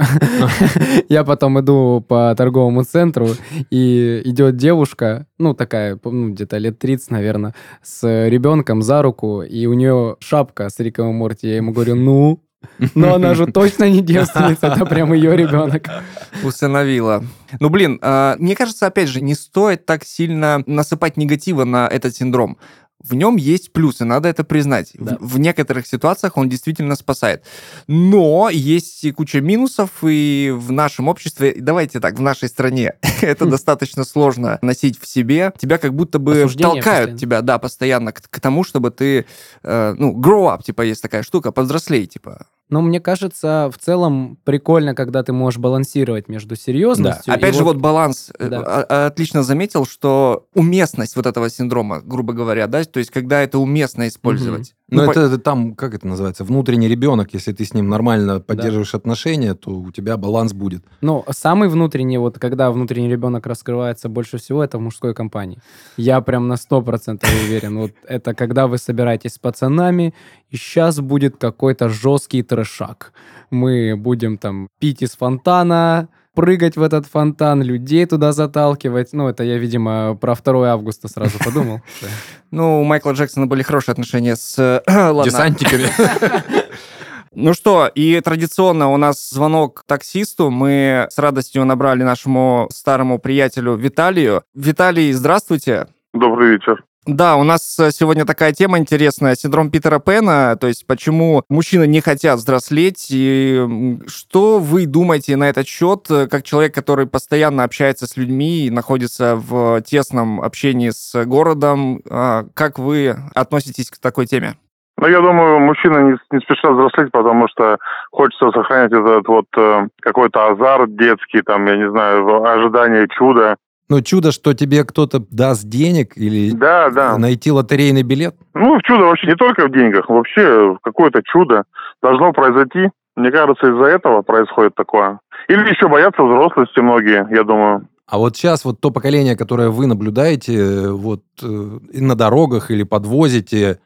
я потом иду по торговому центру, и идет девушка, ну такая, ну где-то лет 30, наверное, с ребенком за руку, и у нее шапка с Риком и Морти. Я ему говорю, ну, но она же точно не девственница, это прям ее ребенок. Усыновила. Ну, блин, э, мне кажется, опять же, не стоит так сильно насыпать негатива на этот синдром в нем есть плюсы, надо это признать. Да. В, в некоторых ситуациях он действительно спасает. Но есть и куча минусов, и в нашем обществе, давайте так, в нашей стране это достаточно сложно носить в себе. Тебя как будто бы толкают тебя, да, постоянно к, к тому, чтобы ты, э, ну, grow up, типа, есть такая штука, повзрослей, типа. Но мне кажется, в целом прикольно, когда ты можешь балансировать между серьезностью. Да. Опять же, вот, вот баланс. Э, да. Отлично заметил, что уместность вот этого синдрома, грубо говоря, да, то есть когда это уместно использовать. Угу. Ну, ну это, это там, как это называется, внутренний ребенок. Если ты с ним нормально поддерживаешь да. отношения, то у тебя баланс будет. Ну, самый внутренний, вот когда внутренний ребенок раскрывается больше всего, это в мужской компании. Я прям на 100% уверен. Вот это когда вы собираетесь с пацанами, и сейчас будет какой-то жесткий трешак. Мы будем там пить из фонтана, прыгать в этот фонтан, людей туда заталкивать. Ну, это я, видимо, про 2 августа сразу подумал. Ну, у Майкла Джексона были хорошие отношения с... Десантниками. Ну что, и традиционно у нас звонок таксисту. Мы с радостью набрали нашему старому приятелю Виталию. Виталий, здравствуйте. Добрый вечер. Да, у нас э, сегодня такая тема интересная, синдром Питера Пэна, то есть почему мужчины не хотят взрослеть, и что вы думаете на этот счет, э, как человек, который постоянно общается с людьми и находится в тесном общении с городом, а, как вы относитесь к такой теме? Ну, я думаю, мужчины не, не спешат взрослеть, потому что хочется сохранять этот вот э, какой-то азарт детский, там, я не знаю, ожидание чуда. Ну, чудо, что тебе кто-то даст денег или да, да. найти лотерейный билет? Ну, чудо вообще не только в деньгах, вообще какое-то чудо должно произойти. Мне кажется, из-за этого происходит такое. Или еще боятся взрослости многие, я думаю. А вот сейчас вот то поколение, которое вы наблюдаете э, вот э, на дорогах или подвозите,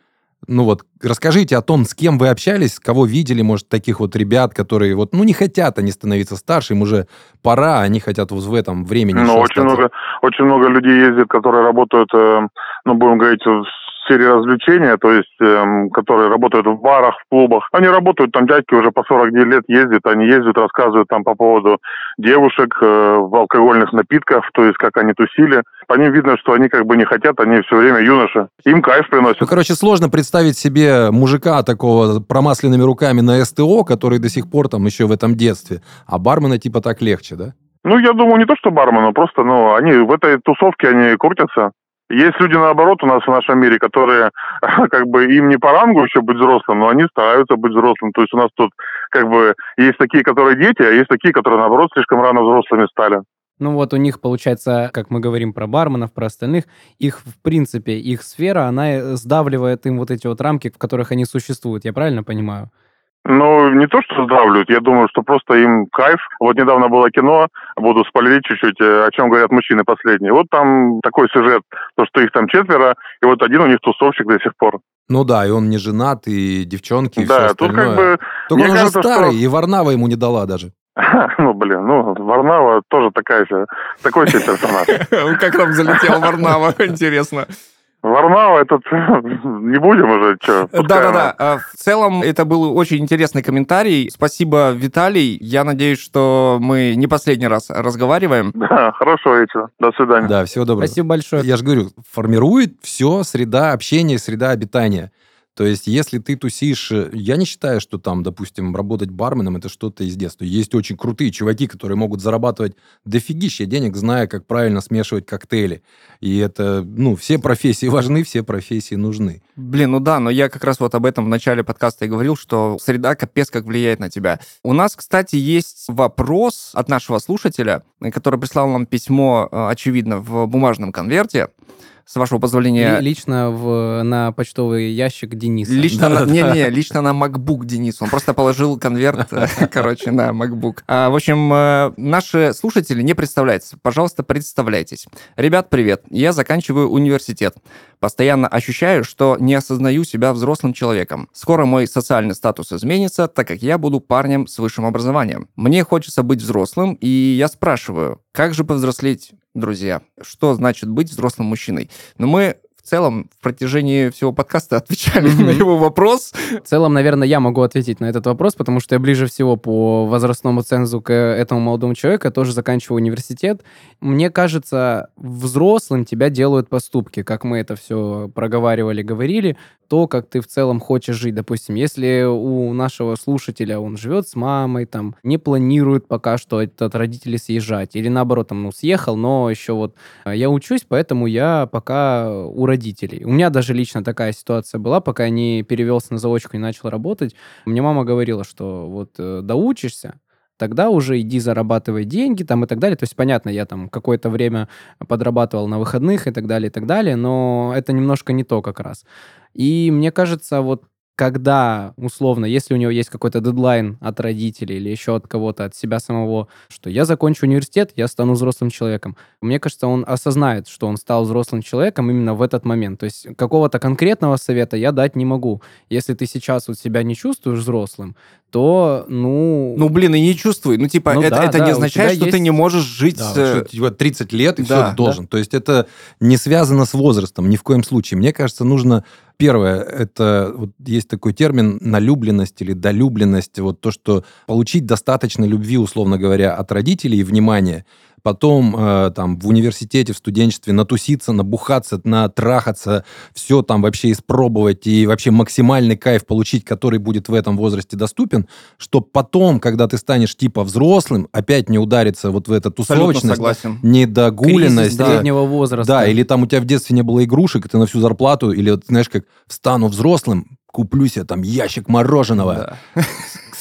ну вот, расскажите о том, с кем вы общались, кого видели, может, таких вот ребят, которые вот, ну, не хотят они становиться старше, им уже пора, они хотят вот в этом времени Ну, очень много, очень много людей ездит, которые работают, э, ну, будем говорить, сфере развлечения, то есть, эм, которые работают в барах, в клубах. Они работают, там дядьки уже по 49 лет ездят, они ездят, рассказывают там по поводу девушек э, в алкогольных напитках, то есть, как они тусили. По ним видно, что они как бы не хотят, они все время юноши. Им кайф приносят. Ну, короче, сложно представить себе мужика такого промасленными руками на СТО, который до сих пор там еще в этом детстве. А бармена типа так легче, да? Ну, я думаю, не то, что бармену, просто, ну, они в этой тусовке, они крутятся. Есть люди, наоборот, у нас в нашем мире, которые, как бы, им не по рангу еще быть взрослым, но они стараются быть взрослым. То есть у нас тут, как бы, есть такие, которые дети, а есть такие, которые, наоборот, слишком рано взрослыми стали. Ну вот у них, получается, как мы говорим про барменов, про остальных, их, в принципе, их сфера, она сдавливает им вот эти вот рамки, в которых они существуют. Я правильно понимаю? Ну, не то, что сдавливают, я думаю, что просто им кайф. Вот недавно было кино, буду спойлерить чуть-чуть, э, о чем говорят мужчины последние. Вот там такой сюжет, то, что их там четверо, и вот один у них тусовщик до сих пор. Ну да, и он не женат, и девчонки, и да, все тут как бы... Только он кажется, уже старый, что... и Варнава ему не дала даже. Ну, блин, ну, Варнава тоже такая же, такой себе персонаж. Как там залетел Варнава, интересно. Варнава этот не будем уже, что. Да-да-да. А, в целом, это был очень интересный комментарий. Спасибо, Виталий. Я надеюсь, что мы не последний раз разговариваем. Да, хорошего вечера. До свидания. Да, всего доброго. Спасибо большое. Я же говорю, формирует все среда общения, среда обитания. То есть, если ты тусишь... Э, я не считаю, что там, допустим, работать барменом — это что-то из детства. Есть очень крутые чуваки, которые могут зарабатывать дофигища денег, зная, как правильно смешивать коктейли. И это, ну, все профессии важны, все профессии нужны. Блин, ну да, но я как раз вот об этом в начале подкаста и говорил, что среда капец как влияет на тебя. У нас, кстати, есть вопрос от нашего слушателя, который прислал нам письмо, э, очевидно, в бумажном конверте с вашего позволения... Лично в, на почтовый ящик Дениса. Лично на, не, не, лично на MacBook Денис. Он просто положил конверт, короче, на MacBook. А, в общем, э, наши слушатели не представляются. Пожалуйста, представляйтесь. Ребят, привет. Я заканчиваю университет. Постоянно ощущаю, что не осознаю себя взрослым человеком. Скоро мой социальный статус изменится, так как я буду парнем с высшим образованием. Мне хочется быть взрослым, и я спрашиваю, как же повзрослеть друзья, что значит быть взрослым мужчиной. Но мы в целом в протяжении всего подкаста отвечали на его вопрос. В целом, наверное, я могу ответить на этот вопрос, потому что я ближе всего по возрастному цензу к этому молодому человеку, я тоже заканчиваю университет. Мне кажется, взрослым тебя делают поступки, как мы это все проговаривали, говорили то, как ты в целом хочешь жить. Допустим, если у нашего слушателя он живет с мамой, там, не планирует пока что от родителей съезжать, или наоборот, там, ну, съехал, но еще вот а, я учусь, поэтому я пока у родителей. У меня даже лично такая ситуация была, пока я не перевелся на заочку и начал работать. Мне мама говорила, что вот э, доучишься, тогда уже иди зарабатывай деньги там и так далее. То есть, понятно, я там какое-то время подрабатывал на выходных и так далее, и так далее, но это немножко не то как раз. И мне кажется, вот когда, условно, если у него есть какой-то дедлайн от родителей или еще от кого-то, от себя самого, что я закончу университет, я стану взрослым человеком. Мне кажется, он осознает, что он стал взрослым человеком именно в этот момент. То есть какого-то конкретного совета я дать не могу. Если ты сейчас вот себя не чувствуешь взрослым, то, ну... Ну, блин, и не чувствуй. Ну, типа, ну, это, да, это да, не означает, что есть... ты не можешь жить... Да, что, типа, 30 лет, и да, все, ты должен. Да. То есть это не связано с возрастом ни в коем случае. Мне кажется, нужно Первое, это вот есть такой термин налюбленность или долюбленность, вот то, что получить достаточно любви, условно говоря, от родителей и внимания, потом э, там в университете, в студенчестве натуситься, набухаться, натрахаться, все там вообще испробовать и вообще максимальный кайф получить, который будет в этом возрасте доступен, что потом, когда ты станешь типа взрослым, опять не удариться вот в эту тусовочность, недогуленность. Кризис среднего возраста. Да, или там у тебя в детстве не было игрушек, и ты на всю зарплату, или, знаешь, как встану взрослым, куплю себе там ящик мороженого. Да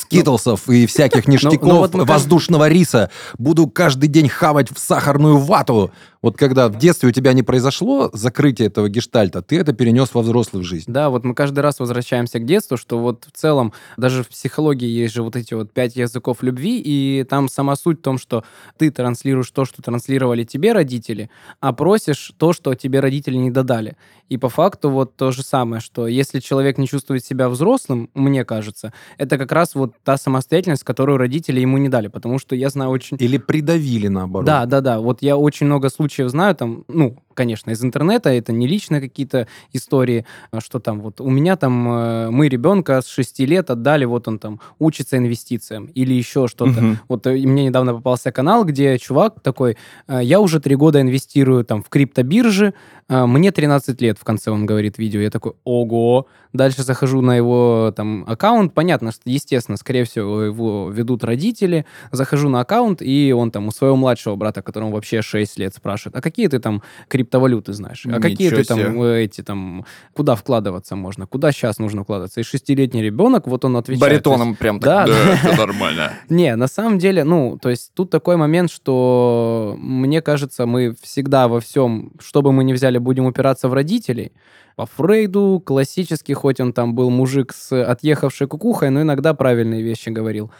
скитлсов и всяких ништяков, ну, ну, вот воздушного риса. Буду каждый день хавать в сахарную вату. Вот когда в детстве у тебя не произошло закрытие этого гештальта, ты это перенес во взрослую жизнь. Да, вот мы каждый раз возвращаемся к детству, что вот в целом даже в психологии есть же вот эти вот пять языков любви, и там сама суть в том, что ты транслируешь то, что транслировали тебе родители, а просишь то, что тебе родители не додали. И по факту вот то же самое, что если человек не чувствует себя взрослым, мне кажется, это как раз вот та самостоятельность, которую родители ему не дали, потому что я знаю очень... Или придавили наоборот. Да, да, да. Вот я очень много случаев знаю, там, ну, конечно, из интернета, это не личные какие-то истории, а что там вот у меня там, э, мы ребенка с 6 лет отдали, вот он там учится инвестициям или еще что-то. Угу. Вот э, мне недавно попался канал, где чувак такой, «Э, я уже три года инвестирую там в криптобиржи, мне 13 лет, в конце он говорит видео, я такой, ого, дальше захожу на его там аккаунт, понятно, что, естественно, скорее всего, его ведут родители, захожу на аккаунт, и он там у своего младшего брата, которому вообще 6 лет, спрашивает, а какие ты там криптовалюты знаешь? А Ничего какие ты там себе. эти там, куда вкладываться можно? Куда сейчас нужно вкладываться? И шестилетний ребенок, вот он отвечает. Баритоном есть, прям так. Да, это нормально. Не, на самом деле, ну, то есть тут такой момент, что мне кажется, мы всегда во всем, что бы мы ни взяли, будем упираться в родителей. По Фрейду классический, хоть он там был мужик с отъехавшей кукухой, но иногда правильные вещи говорил.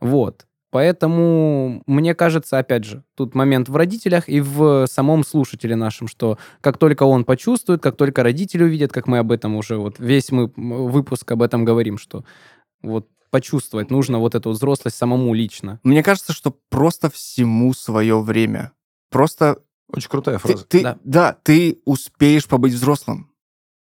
Вот. Поэтому, мне кажется, опять же, тут момент в родителях и в самом слушателе нашем, что как только он почувствует, как только родители увидят, как мы об этом уже, вот весь мы выпуск об этом говорим, что вот почувствовать нужно вот эту взрослость самому лично. Мне кажется, что просто всему свое время. Просто... Очень крутая фраза. Ты, ты, да. да, ты успеешь побыть взрослым.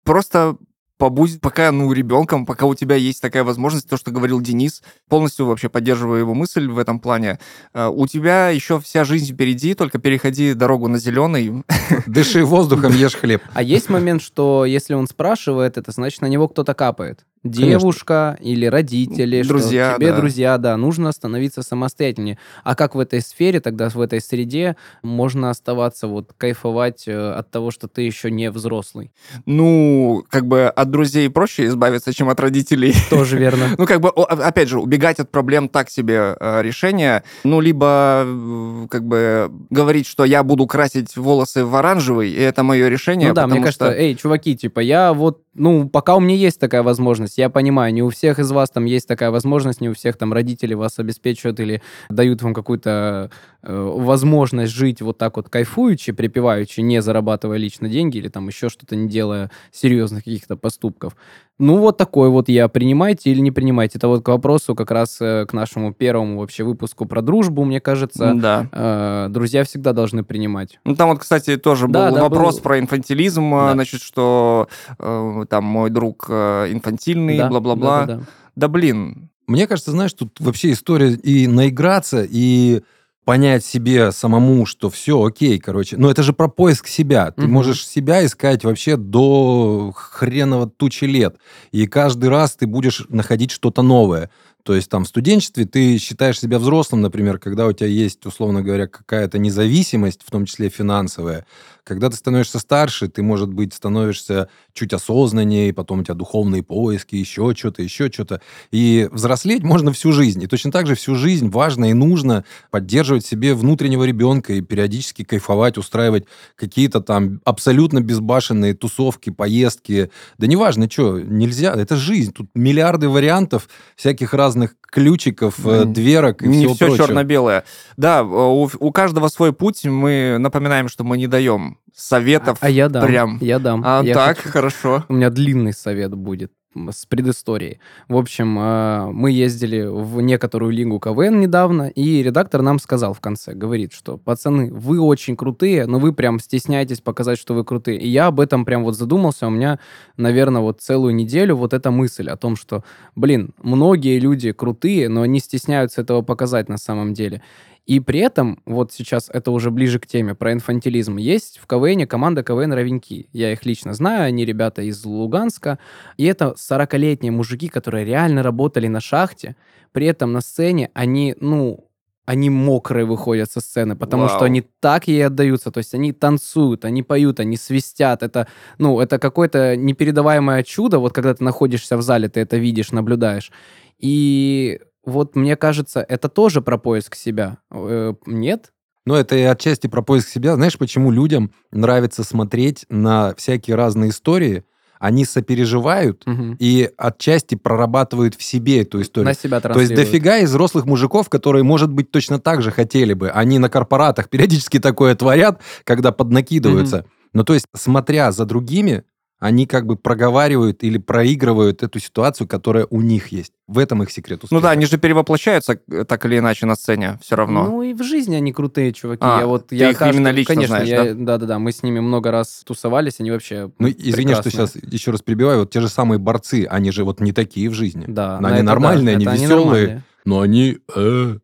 Просто побудь пока, ну, ребенком, пока у тебя есть такая возможность, то, что говорил Денис, полностью вообще поддерживаю его мысль в этом плане. А, у тебя еще вся жизнь впереди, только переходи дорогу на зеленый. Дыши воздухом, ешь хлеб. А есть момент, что если он спрашивает это, значит, на него кто-то капает девушка Конечно. или родители, друзья, что тебе да. друзья, да, нужно становиться самостоятельнее. А как в этой сфере, тогда в этой среде можно оставаться, вот, кайфовать э, от того, что ты еще не взрослый? Ну, как бы от друзей проще избавиться, чем от родителей. Тоже верно. Ну, как бы, опять же, убегать от проблем так себе э, решение. Ну, либо, э, как бы, говорить, что я буду красить волосы в оранжевый, и это мое решение. Ну да, мне кажется, эй, чуваки, типа, я вот, ну, пока у меня есть такая возможность, возможность. Я понимаю, не у всех из вас там есть такая возможность, не у всех там родители вас обеспечивают или дают вам какую-то возможность жить вот так вот кайфуючи, припеваючи, не зарабатывая лично деньги или там еще что-то не делая серьезных каких-то поступков. Ну, вот такой вот я. Принимайте или не принимайте. Это вот к вопросу как раз э, к нашему первому вообще выпуску про дружбу, мне кажется. Да. Э, друзья всегда должны принимать. Ну, там вот, кстати, тоже был да, вопрос был... про инфантилизм, да. значит, что э, там мой друг э, инфантильный, да, бла-бла-бла. Да, да, да. да, блин. Мне кажется, знаешь, тут вообще история и наиграться, и понять себе самому, что все окей, короче. Но это же про поиск себя. Ты угу. можешь себя искать вообще до хреново тучи лет. И каждый раз ты будешь находить что-то новое. То есть там в студенчестве ты считаешь себя взрослым, например, когда у тебя есть, условно говоря, какая-то независимость, в том числе финансовая. Когда ты становишься старше, ты, может быть, становишься чуть осознаннее, потом у тебя духовные поиски, еще что-то, еще что-то. И взрослеть можно всю жизнь. И точно так же всю жизнь важно и нужно поддерживать себе внутреннего ребенка и периодически кайфовать, устраивать какие-то там абсолютно безбашенные тусовки, поездки. Да неважно, что, нельзя, это жизнь. Тут миллиарды вариантов всяких разных ключиков, mm. дверок и не всего все прочего. черно-белое. Да, у, у каждого свой путь. Мы напоминаем, что мы не даем советов. А, а я дам. Прям. Я дам. А, я так, хочу... хорошо. У меня длинный совет будет с предысторией. В общем, э, мы ездили в некоторую лигу КВН недавно, и редактор нам сказал в конце, говорит, что, пацаны, вы очень крутые, но вы прям стесняетесь показать, что вы крутые. И я об этом прям вот задумался, у меня, наверное, вот целую неделю вот эта мысль о том, что, блин, многие люди крутые, но они стесняются этого показать на самом деле. И при этом, вот сейчас это уже ближе к теме про инфантилизм, есть в КВН команда КВН «Ровеньки». Я их лично знаю, они ребята из Луганска. И это 40-летние мужики, которые реально работали на шахте. При этом на сцене они, ну, они мокрые выходят со сцены, потому Вау. что они так ей отдаются, то есть они танцуют, они поют, они свистят, это, ну, это какое-то непередаваемое чудо, вот когда ты находишься в зале, ты это видишь, наблюдаешь. И вот мне кажется, это тоже про поиск себя. Э, нет? Ну, это и отчасти про поиск себя. Знаешь, почему людям нравится смотреть на всякие разные истории? Они сопереживают угу. и отчасти прорабатывают в себе эту историю. На себя То есть дофига из взрослых мужиков, которые, может быть, точно так же хотели бы. Они на корпоратах периодически такое творят, когда поднакидываются. Угу. Ну, то есть, смотря за другими, Они как бы проговаривают или проигрывают эту ситуацию, которая у них есть. В этом их секрет успеха. Ну да, они же перевоплощаются э, так или иначе на сцене все равно. Ну и в жизни они крутые чуваки. А, я вот, ты я их именно лично конечно, знаешь, я, да? Да-да-да, мы с ними много раз тусовались, они вообще Ну, извини, что прекрасные. сейчас еще раз перебиваю. Вот те же самые борцы, они же вот не такие в жизни. Да, Но на они это да, нормальные, они это веселые. нормальные. Но они... э,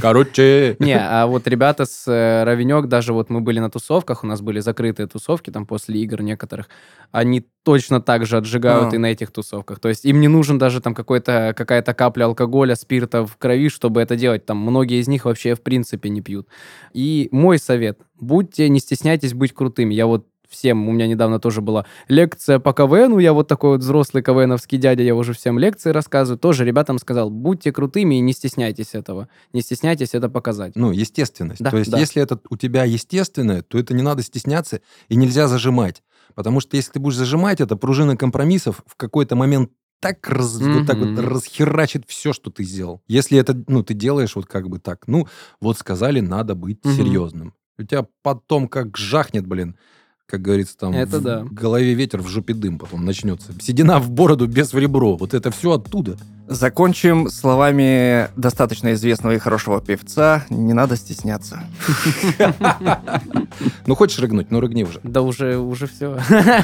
Короче... Не, а вот ребята с э, Равенек, даже вот мы были на тусовках, у нас были закрытые тусовки там после игр некоторых, они точно так же отжигают А. и на этих тусовках. То есть им не нужен даже там какой-то, какая-то капля алкоголя, спирта в крови, чтобы это делать. Там многие из них вообще в принципе не пьют. И мой совет, будьте, не стесняйтесь быть крутыми. Я вот всем, у меня недавно тоже была лекция по КВНу, я вот такой вот взрослый КВНовский дядя, я уже всем лекции рассказываю, тоже ребятам сказал, будьте крутыми и не стесняйтесь этого, не стесняйтесь это показать. Ну, естественность. Да, То есть, да. если это у тебя естественное, то это не надо стесняться и нельзя зажимать. Потому что если ты будешь зажимать, это пружина компромиссов в какой-то момент так, раз, вот так вот расхерачит все, что ты сделал. Если это, ну, ты делаешь вот как бы так, ну, вот сказали, надо быть Мгм. серьезным. У тебя потом как жахнет, блин, как говорится, там Это в да. голове ветер, в жопе дым потом начнется. Седина в бороду без в ребро. Вот это все оттуда. Закончим словами достаточно известного и хорошего певца «Не надо стесняться». Ну, хочешь рыгнуть? Ну, рыгни уже. Да уже, уже все.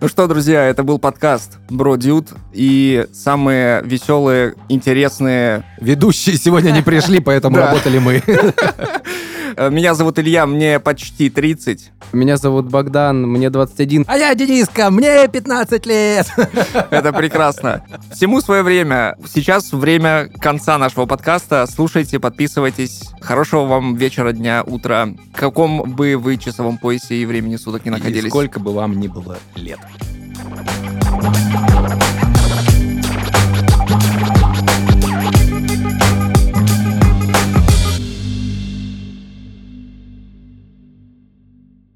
Ну что, друзья, это был подкаст Бро Дюд и самые веселые, интересные... Ведущие сегодня не пришли, поэтому работали мы. Э, Меня зовут Илья, мне почти 30. Меня зовут Богдан, мне 21. А я Дениска, мне 15 лет. Это прекрасно. Всему свое время. Сейчас время конца нашего подкаста. Слушайте, подписывайтесь. Хорошего вам вечера, дня, утра. В каком бы вы часовом поясе и времени суток не И находились. сколько бы вам ни было лет. Thank